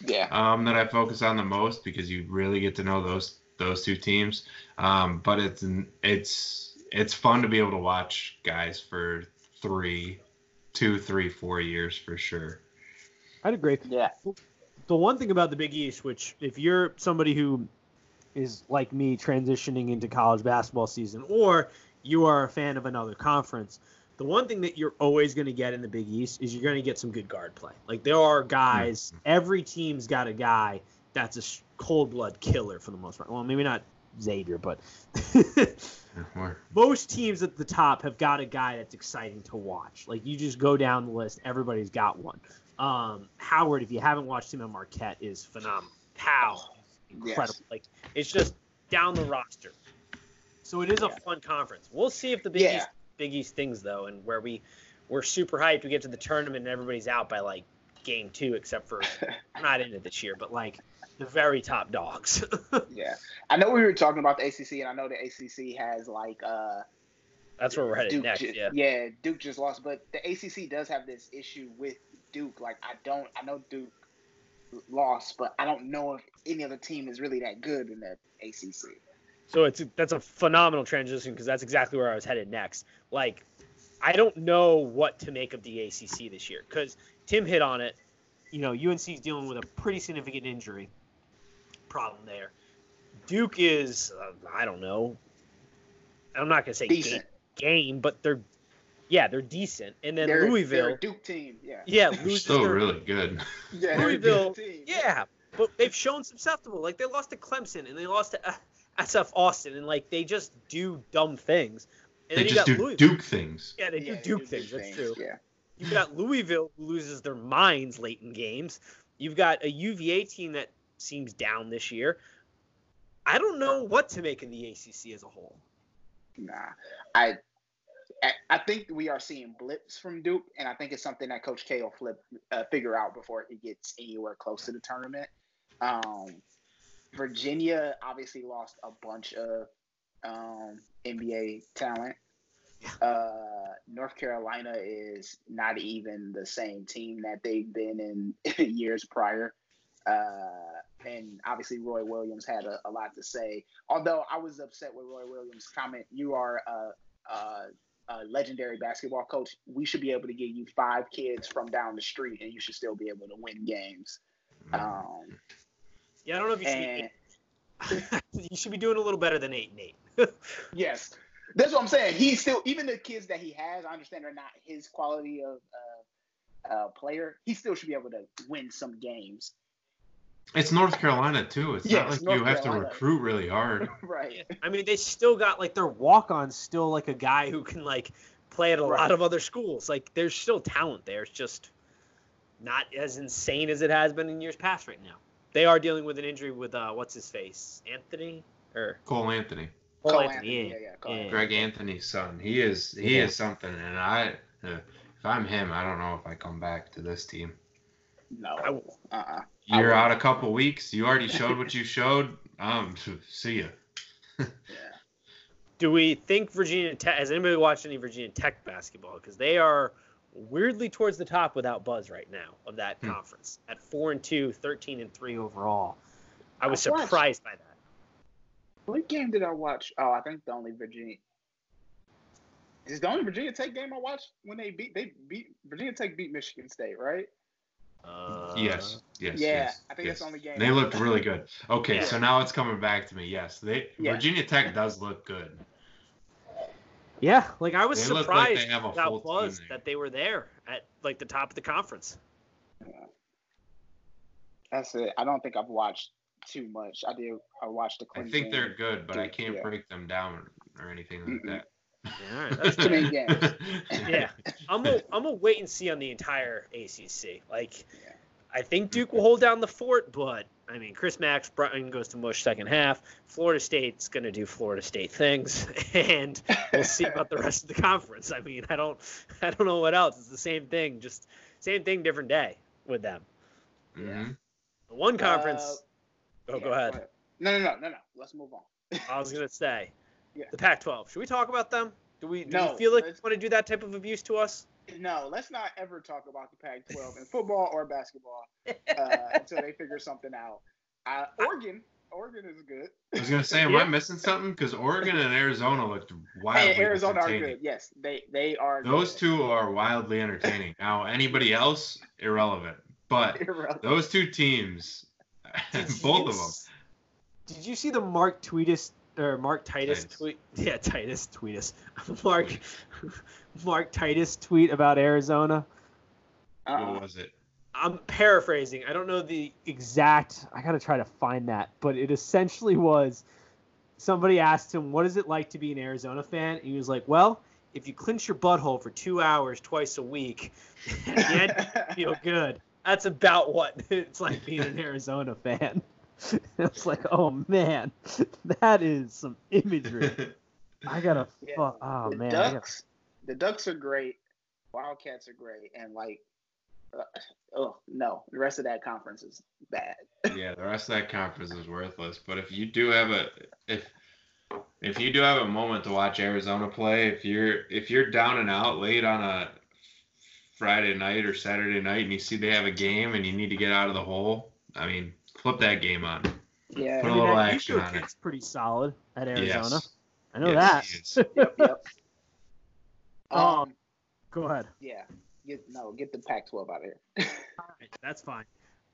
Yeah. um, that I focus on the most because you really get to know those those two teams. Um, but it's it's it's fun to be able to watch guys for three, two, three, four years for sure. I'd agree. Yeah. the one thing about the Big East, which if you're somebody who is like me transitioning into college basketball season, or you are a fan of another conference, the one thing that you're always going to get in the Big East is you're going to get some good guard play. Like there are guys, hmm. every team's got a guy that's a cold blood killer for the most part. Well, maybe not Xavier, but most teams at the top have got a guy that's exciting to watch. Like you just go down the list, everybody's got one. Um, Howard, if you haven't watched him at Marquette, is phenomenal. Powell, incredible. Like it's just down the roster. So it is a Yeah. fun conference. We'll see if the Big Yeah. East Big East things though, and where we we're super hyped. We get to the tournament and everybody's out by like game two, except for I'm not in it this year, but like the very top dogs. Yeah. I know we were talking about the ACC, and I know the ACC has like uh That's where we're headed Duke. next. ju- Yeah. Duke just lost, but the ACC does have this issue with Duke. Like I don't, I know Duke lost, but I don't know if any other team is really that good in the ACC. So it's that's a phenomenal transition because that's exactly where I was headed next. Like, I don't know what to make of the ACC this year because Tim hit on it. You know, UNC is dealing with a pretty significant injury problem there. Duke is, uh, I don't know. I'm not gonna say game, game, but they're, yeah, they're decent. And then They're, they're Louisville, a Duke team. Yeah. yeah, They're loses still their- really good. Yeah. Louisville, team. yeah, but they've shown susceptible. Like they lost to Clemson and they lost to uh, SF Austin, and like they just do dumb things. And They then you just got do Louis- Duke things. Yeah, they Yeah, do Duke things. That's true. Yeah. You've got Louisville who loses their minds late in games. You've got a UVA team that seems down this year. I don't know what to make of the ACC as a whole. Nah, I, I- think we are seeing blips from Duke, and I think it's something that Coach K will flip uh, figure out before he gets anywhere close to the tournament. Um, Virginia obviously lost a bunch of um, NBA talent. Uh, North Carolina is not even the same team that they've been in years prior. Uh, and obviously Roy Williams had a, a lot to say. Although I was upset with Roy Williams' comment, you are a, a, a legendary basketball coach. We should be able to get you five kids from down the street, and you should still be able to win games. Um, Yeah, I don't know if you should and be eight. you should be doing a little better than eight and eight. yes, that's what I'm saying. He's still even the kids that he has. I understand they're not his quality of uh, uh, player. He still should be able to win some games. It's North Carolina too. It's Yeah, not it's like you North have Carolina. to recruit really hard. right. I mean, they still got like their walk on still like a guy who can like play at a Right. lot of other schools. Like there's still talent there. It's just not as insane as it has been in years past right now. they are dealing with an injury with uh, what's his face, Anthony or Cole Anthony, Cole, Cole Anthony. Anthony, yeah. yeah, yeah, Cole Yeah. Greg Anthony's son. He is he Yeah. is something, and I uh, if I'm him, I don't know if I come back to this team. No. I will. Uh-uh. You're wouldn't. out a couple weeks. You already showed what you showed. Um, see ya. Yeah. Do we think Virginia Tech? Has anybody watched any Virginia Tech basketball? Because they are weirdly towards the top without Buzz right now of that Hmm. conference at four and two, 13 and three overall. I was I watched- surprised by that. What game did I watch? Oh, I think the only Virginia. Is the only Virginia Tech game I watched when they beat they beat Virginia Tech beat Michigan State, right? Uh, yes, yes, yeah, yes. I think yes. that's the only game. They looked really good. Okay, Yeah. so now it's coming back to me. Yes, they Yeah. Virginia Tech does look good. Yeah, like I was They look like surprised they have a without full team Buzz there. that they were there at like the top of the conference. That's it. I don't think I've watched too much. I did. I watched the. I think they're good, but I can't yeah. break them down or anything like Mm-mm. that. Yeah, all right, that's Too many games. yeah, I'm gonna I'm gonna wait and see on the entire ACC. Like, Yeah. I think Duke will hold down the fort, but I mean, Chris Mack's Broughton goes to mush second half. Florida State's gonna do Florida State things, and we'll see about the rest of the conference. I mean, I don't I don't know what else. It's the same thing, just same thing, different day with them. Mhm. The one conference. Uh, oh, yeah, go ahead. No, no, no, no, no. Let's move on. I was gonna say, Yeah. the Pac-12. Should we talk about them? Do we do No, we feel like we want to do that type of abuse to us? No, let's not ever talk about the Pac-12 in football or basketball uh, until they figure something out. Uh, Oregon, Oregon is good. I was gonna say, am Yeah. I missing something? Because Oregon and Arizona looked wildly Hey, Arizona are good. Yes, they they are. Those good. two are wildly entertaining. Now, anybody else, irrelevant. But Irrelevant. those two teams, both you of them. Did you see the Mark Tweetus or Mark Titus Titus. tweet? Yeah, Titus Tweetus. Mark Mark Titus tweet about Arizona. Uh-uh. What was it? I'm paraphrasing. I don't know the exact. I gotta try to find that, but it essentially was somebody asked him, "What is it like to be an Arizona fan?" And he was like, "Well, if you clinch your butthole for two hours twice a week, at the end you feel good." That's about what it's like being an Arizona fan. it's like, oh man, that is some imagery. I gotta. Yeah, Fuck, oh the man. I gotta- Ducks, the Ducks are great. Wildcats are great, and like, uh, oh no, the rest of that conference is bad. yeah, the rest of that conference is worthless. But if you do have a if if you do have a moment to watch Arizona play, if you're if you're down and out late on a Friday night or Saturday night and you see they have a game and you need to get out of the hole, I mean, flip that game on. Yeah, Put a I mean, little that action on it. kid's pretty solid at Arizona. Yes. I know Yes, that. yep, yep. Um, Um, Go ahead. yeah, get no, get the Pac-12 out of here. All right, that's fine.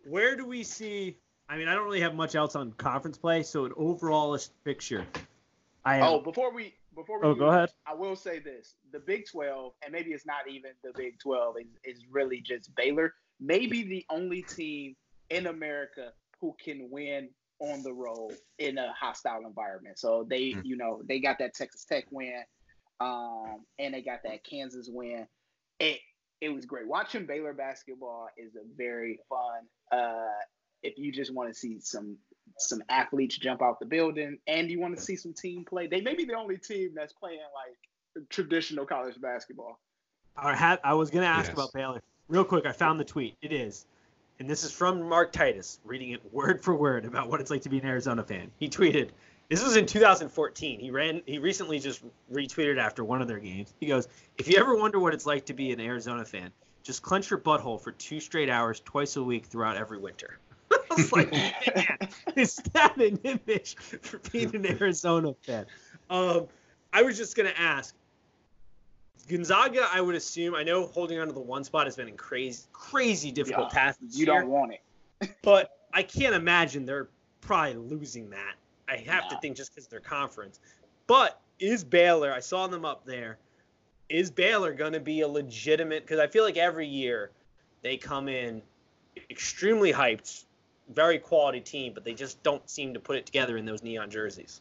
Where do we see? I mean, I don't really have much else on conference play, so an overall picture. I have, oh, before we before we oh, do go ahead. I will say this: the Big 12, and maybe it's not even the Big 12, is, is really just Baylor. Maybe the only team in America who can win on the road in a hostile environment. So they, Hmm. you know, they got that Texas Tech win, um, and they got that Kansas win. It it was great watching Baylor basketball. is a very fun. Uh, if you just want to see some some athletes jump out the building and you want to see some team play, they may be the only team that's playing like traditional college basketball. I had. I was gonna ask Yes. about Baylor real quick. I found the tweet. It is, and this is from Mark Titus, reading it word for word about what it's like to be an Arizona fan. He tweeted. This was in 2014. He ran. He recently just retweeted after one of their games. He goes, "If you ever wonder what it's like to be an Arizona fan, just clench your butthole for two straight hours, twice a week, throughout every winter." I was like, man, is that an image for being an Arizona fan? Um, I was just gonna ask. Gonzaga, I would assume. I know holding on to the one spot has been a crazy, crazy difficult Yeah, task. This You year, don't want it. but I can't imagine they're probably losing that. I have to think just because of their conference. But is Baylor? I saw them up there. Is Baylor going to be a legitimate? Because I feel like every year they come in extremely hyped, very quality team, but they just don't seem to put it together in those neon jerseys.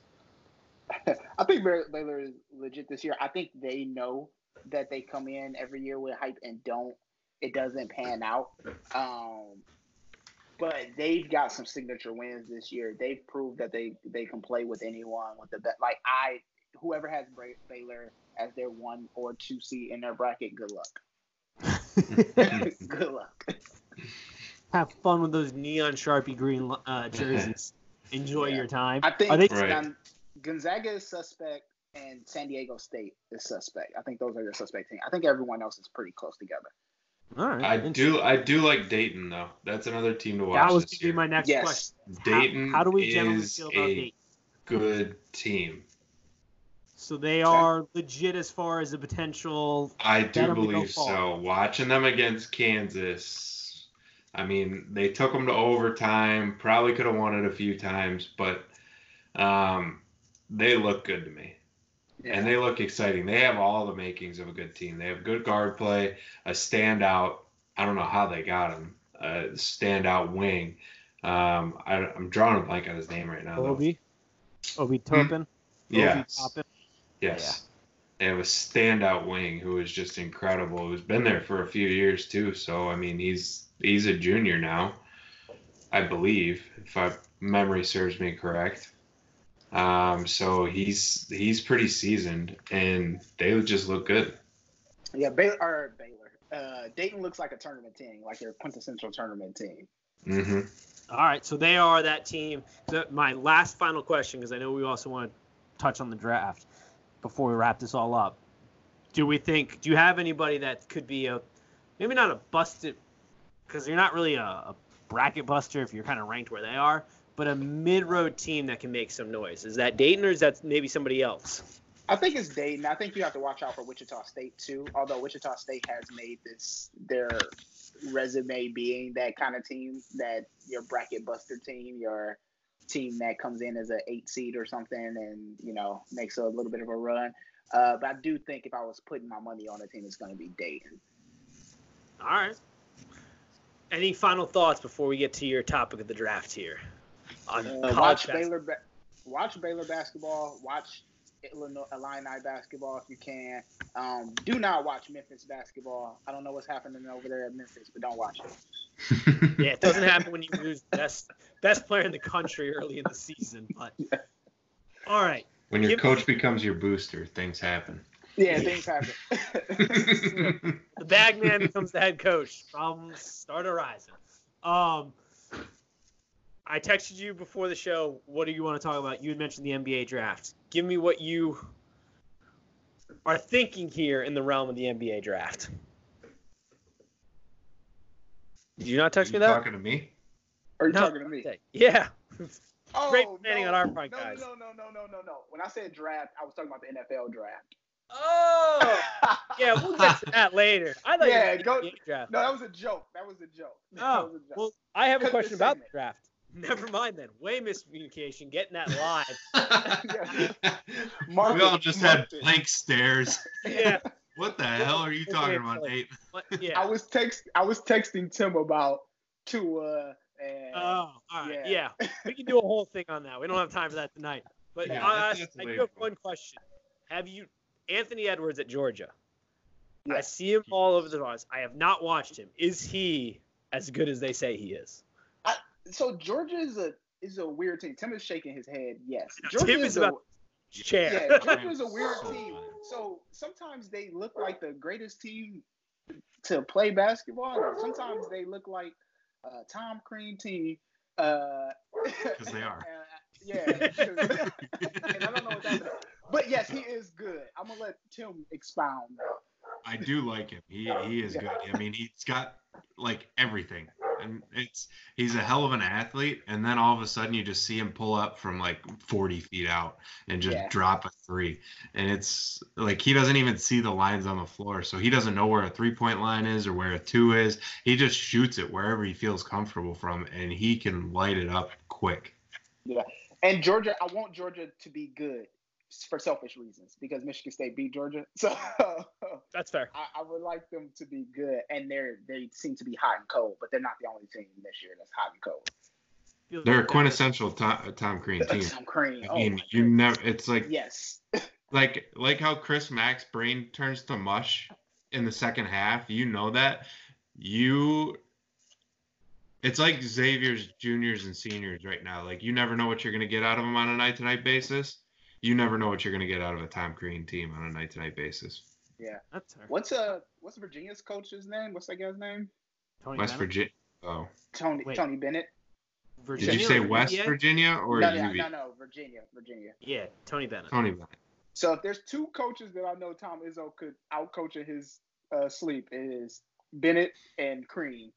I think Baylor is legit this year. I think they know that they come in every year with hype and don't. It doesn't pan out. Um, but they've got some signature wins this year. They've proved that they they can play with anyone with the best. Like I, whoever has Baylor as their one or two seed in their bracket, good luck. good luck. Have fun with those neon sharpie green uh, jerseys. Enjoy Yeah. your time. I think Are they? Right. Gon- Gonzaga is suspect and San Diego State is suspect. I think those are your suspect teams. I think everyone else is pretty close together. All right. I do I do like Dayton though. That's another team to watch. That was this going to be year. my next Yes. question. Dayton How, how do we generally is feel about a Dayton? good team. So they are legit as far as the potential. I Bet do 'em to go believe so. Watching them against Kansas, I mean, they took them to overtime. Probably could have won it a few times, but um, they look good to me, and they look exciting. They have all the makings of a good team. They have good guard play, a standout. I don't know how they got him. A standout wing. Um, I, I'm drawing a blank on his name right now. though. Obi, Obi Toppin, Obi Yes. Toppin. Yes. They have a standout wing who is just incredible. Who's been there for a few years too. So I mean, he's he's a junior now, I believe, if I memory serves me correct. Um, so he's he's pretty seasoned, and they just look good. Yeah, Baylor or Baylor. Uh, Dayton looks like a tournament team, like their quintessential tournament team. Mm-hmm. All right, so they are that team. So my last final question, because I know we also want to touch on the draft before we wrap this all up. Do we think? Do you have anybody that could be a maybe not a busted? Because you're not really a, a bracket buster if you're kind of ranked where they are, but a mid-road team that can make some noise. Is that Dayton or is that maybe somebody else? I think it's Dayton. I think you have to watch out for Wichita State too. Although Wichita State has made this their resume being that kind of team, that your bracket buster team, your team that comes in as an eight seed or something, and you know makes a little bit of a run. Uh, but I do think if I was putting my money on a team, it's going to be Dayton. All right. Any final thoughts before we get to your topic of the draft here? On Uh, college watch? Baylor. Ba- watch Baylor basketball. Watch Illinois Illini basketball if you can. Um, do not watch Memphis basketball. I don't know what's happening over there at Memphis, but don't watch it. Yeah, it doesn't happen when you lose best best player in the country early in the season. But all right, when your Give- coach becomes your booster, things happen. Yeah, things happen. the bag man becomes the head coach. Problems start arising. Um, I texted you before the show. What do you want to talk about? You had mentioned the NBA draft. Give me what you are thinking here in the realm of the NBA draft. Did you not text you me that? talking to me? Are you No. talking to me? Yeah. Oh, Great planning on our part, no, guys. No, no, no, no, no, no. When I said draft, I was talking about the NFL draft. Oh, yeah. We'll get to that later. I thought Yeah, you were go- draft. No, that was a joke. That was a joke. Oh, that Oh, was a joke. well, I have a question about the draft. Never mind then. Way miscommunication. Getting that live. Mark we all just mark had it. blank stares. yeah. What the hell are you talking about, Nate? What, I was text. I was texting Tim about Tua and Oh, all right. Yeah. yeah. We can do a whole thing on that. We don't have time for that tonight. But Yeah, I, that's- that's I do have one question. Have you, Anthony Edwards at Georgia? I see him all over the bars. I have not watched him. Is he as good as they say he is? So Georgia is a is a weird team. Tim is shaking his head. Yes, Georgia Tim is is a, about- Chair. yeah. Georgia is a weird So team. So sometimes they look like the greatest team to play basketball. Sometimes they look like a Tom Crean team. Uh, 'Cause they are. uh, yeah. 'cause- and I don't know what that's about. But yes, he is good. I'm gonna let Tim expound. I do like him. He he is good. I mean, he's got like everything, and it's he's a hell of an athlete. And then all of a sudden, you just see him pull up from like 40 feet out and just Yeah. drop a three. And it's like he doesn't even see the lines on the floor, so he doesn't know where a three point line is or where a two is. He just shoots it wherever he feels comfortable from, and he can light it up quick. Yeah, and Georgia, I want Georgia to be good for selfish reasons because Michigan State beat Georgia. So That's fair. I, I would like them to be good, and they're they seem to be hot and cold, but they're not the only team this year that's hot and cold. They're a quintessential Tom, uh, Tom Crean team. Tom Crean. I Oh mean, my you goodness. never. It's like yes. like like how Chris Mack's brain turns to mush in the second half. You know that. You It's like Xavier's juniors and seniors right now. Like you never know what you're gonna get out of them on a night to night basis. You never know what you're gonna get out of a Tom Crean team on a night to night basis. Yeah. That's her. What's uh what's Virginia's coach's name? What's that guy's name? Tony West Bennett? Virginia. Oh, Tony Wait. Tony Bennett. did you say or West UVA? Virginia or no, no, UV? no, no, Virginia, Virginia. Yeah, Tony Bennett. Tony Bennett. So if there's two coaches that I know Tom Izzo could outcoach in his uh, sleep, it is Bennett and Crean.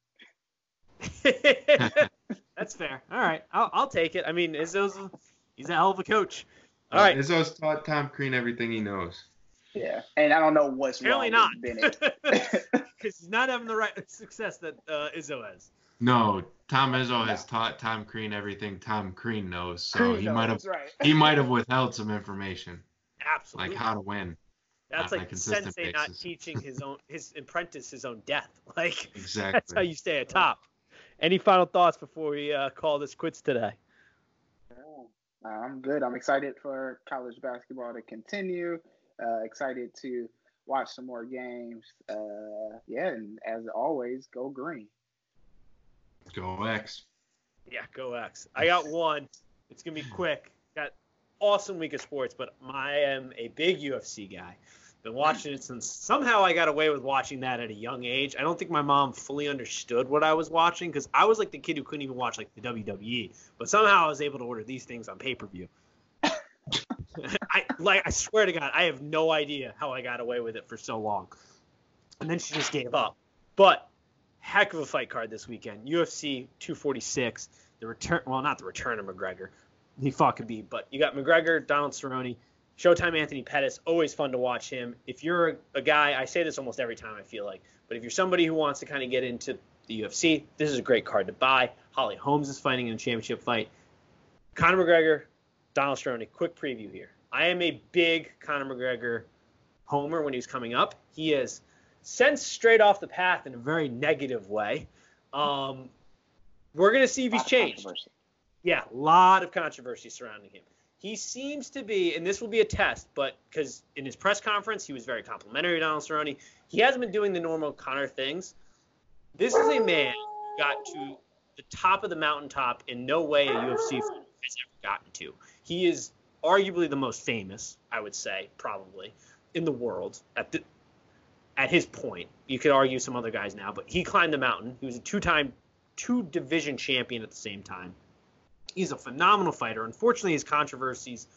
That's fair. All right, I'll, I'll take it. I mean, Izzo's he's a hell of a coach. All right, Izzo's taught Tom Crean everything he knows. Yeah, and I don't know what's apparently wrong not, because he's not having the right success that uh, Izzo has. No, Tom Izzo has No. taught Tom Crean everything Tom Crean knows. So Crean he might have right. he might have withheld some information, Absolutely. like how to win. That's like consistent Sensei not teaching his own his apprentice his own death. Like Exactly. that's how you stay atop. Any final thoughts before we uh, call this quits today? Uh, I'm good. I'm excited for college basketball to continue. Uh, excited to watch some more games. Uh, yeah, and as always, go green. Go X. Yeah, go X. I got one. It's gonna be quick. Got awesome week of sports, but I am a big UFC guy. Been watching it since somehow I got away with watching that at a young age. I don't think my mom fully understood what I was watching because I was like the kid who couldn't even watch like the WWE, but somehow I was able to order these things on pay per view. I like I swear to God, I have no idea how I got away with it for so long. And then she just gave up. But heck of a fight card this weekend. UFC 246. The return, well, not the return of McGregor. He fought Khabib, but you got McGregor, Donald Cerrone, Showtime Anthony Pettis. Always fun to watch him. If you're a, a guy, I say this almost every time I feel like, but if you're somebody who wants to kind of get into the UFC, this is a great card to buy. Holly Holmes is fighting in a championship fight. Conor McGregor, Donald Cerrone. Quick preview here. I am a big Conor McGregor homer when he was coming up. He has since straight off the path in a very negative way. Um, we're gonna see if he's changed. Yeah, a lot of controversy surrounding him. He seems to be, and this will be a test, but because in his press conference he was very complimentary to Donald Cerrone. He hasn't been doing the normal Conor things. This is a man who got to the top of the mountaintop in no way a UFC fighter has ever gotten to. He is arguably the most famous, I would say, probably in the world at the at his point. You could argue some other guys now, but he climbed the mountain. He was a two-time two division champion at the same time. He's a phenomenal fighter. Unfortunately, his controversies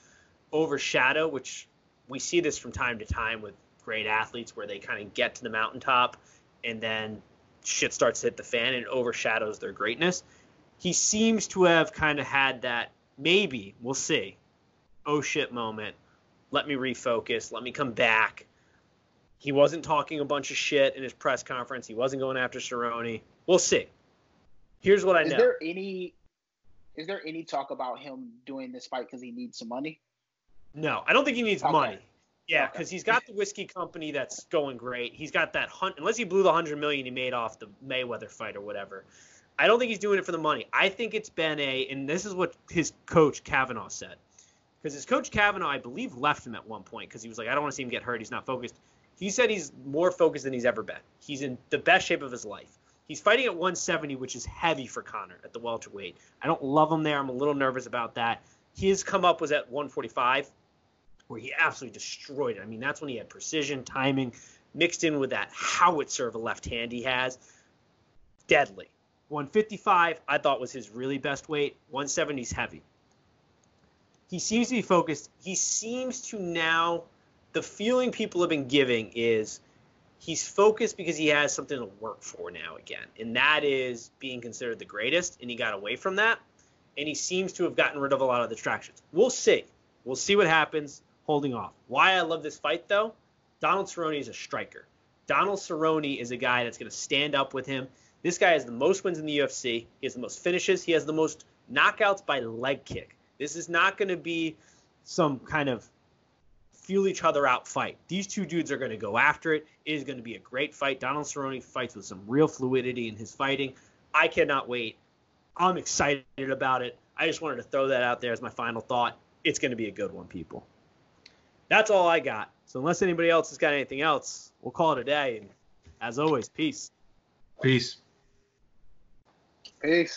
overshadow, which we see this from time to time with great athletes where they kind of get to the mountaintop and then shit starts to hit the fan and overshadows their greatness. He seems to have kind of had that maybe, we'll see, oh shit moment. Let me refocus. Let me come back. He wasn't talking a bunch of shit in his press conference. He wasn't going after Cerrone. We'll see. Here's what I Is know. Is there any? Is there any talk about him doing this fight because he needs some money? No, I don't think he needs Okay. money. Yeah, Okay. because he's got the whiskey company that's going great. He's got that hunt. Unless he blew the hundred million he made off the Mayweather fight or whatever, I don't think he's doing it for the money. I think it's been a, and this is what his coach Kavanagh said, because his coach Kavanagh, I believe, left him at one point because he was like, I don't want to see him get hurt. He's not focused. He said he's more focused than he's ever been. He's in the best shape of his life. He's fighting at 170, which is heavy for Conor at the welterweight. I don't love him there. I'm a little nervous about that. His come up was at 145 where he absolutely destroyed it. I mean, that's when he had precision, timing, mixed in with that howitzer of a left hand he has. Deadly. 155, I thought was his really best weight. 170 is heavy. He seems to be focused. He seems to now, the feeling people have been giving is he's focused because he has something to work for now again. And that is being considered the greatest. And he got away from that. And he seems to have gotten rid of a lot of distractions. We'll see. We'll see what happens holding off. Why I love this fight, though, Donald Cerrone is a striker. Donald Cerrone is a guy that's going to stand up with him. This guy has the most wins in the UFC. He has the most finishes. He has the most knockouts by leg kick. This is not going to be some kind of feel each other out fight. These two dudes are going to go after it. It is going to be a great fight. Donald Cerrone fights with some real fluidity in his fighting. I cannot wait. I'm excited about it. I just wanted to throw that out there as my final thought. It's going to be a good one, people. That's all I got. So unless anybody else has got anything else, we'll call it a day. And as always, peace. Peace. Peace.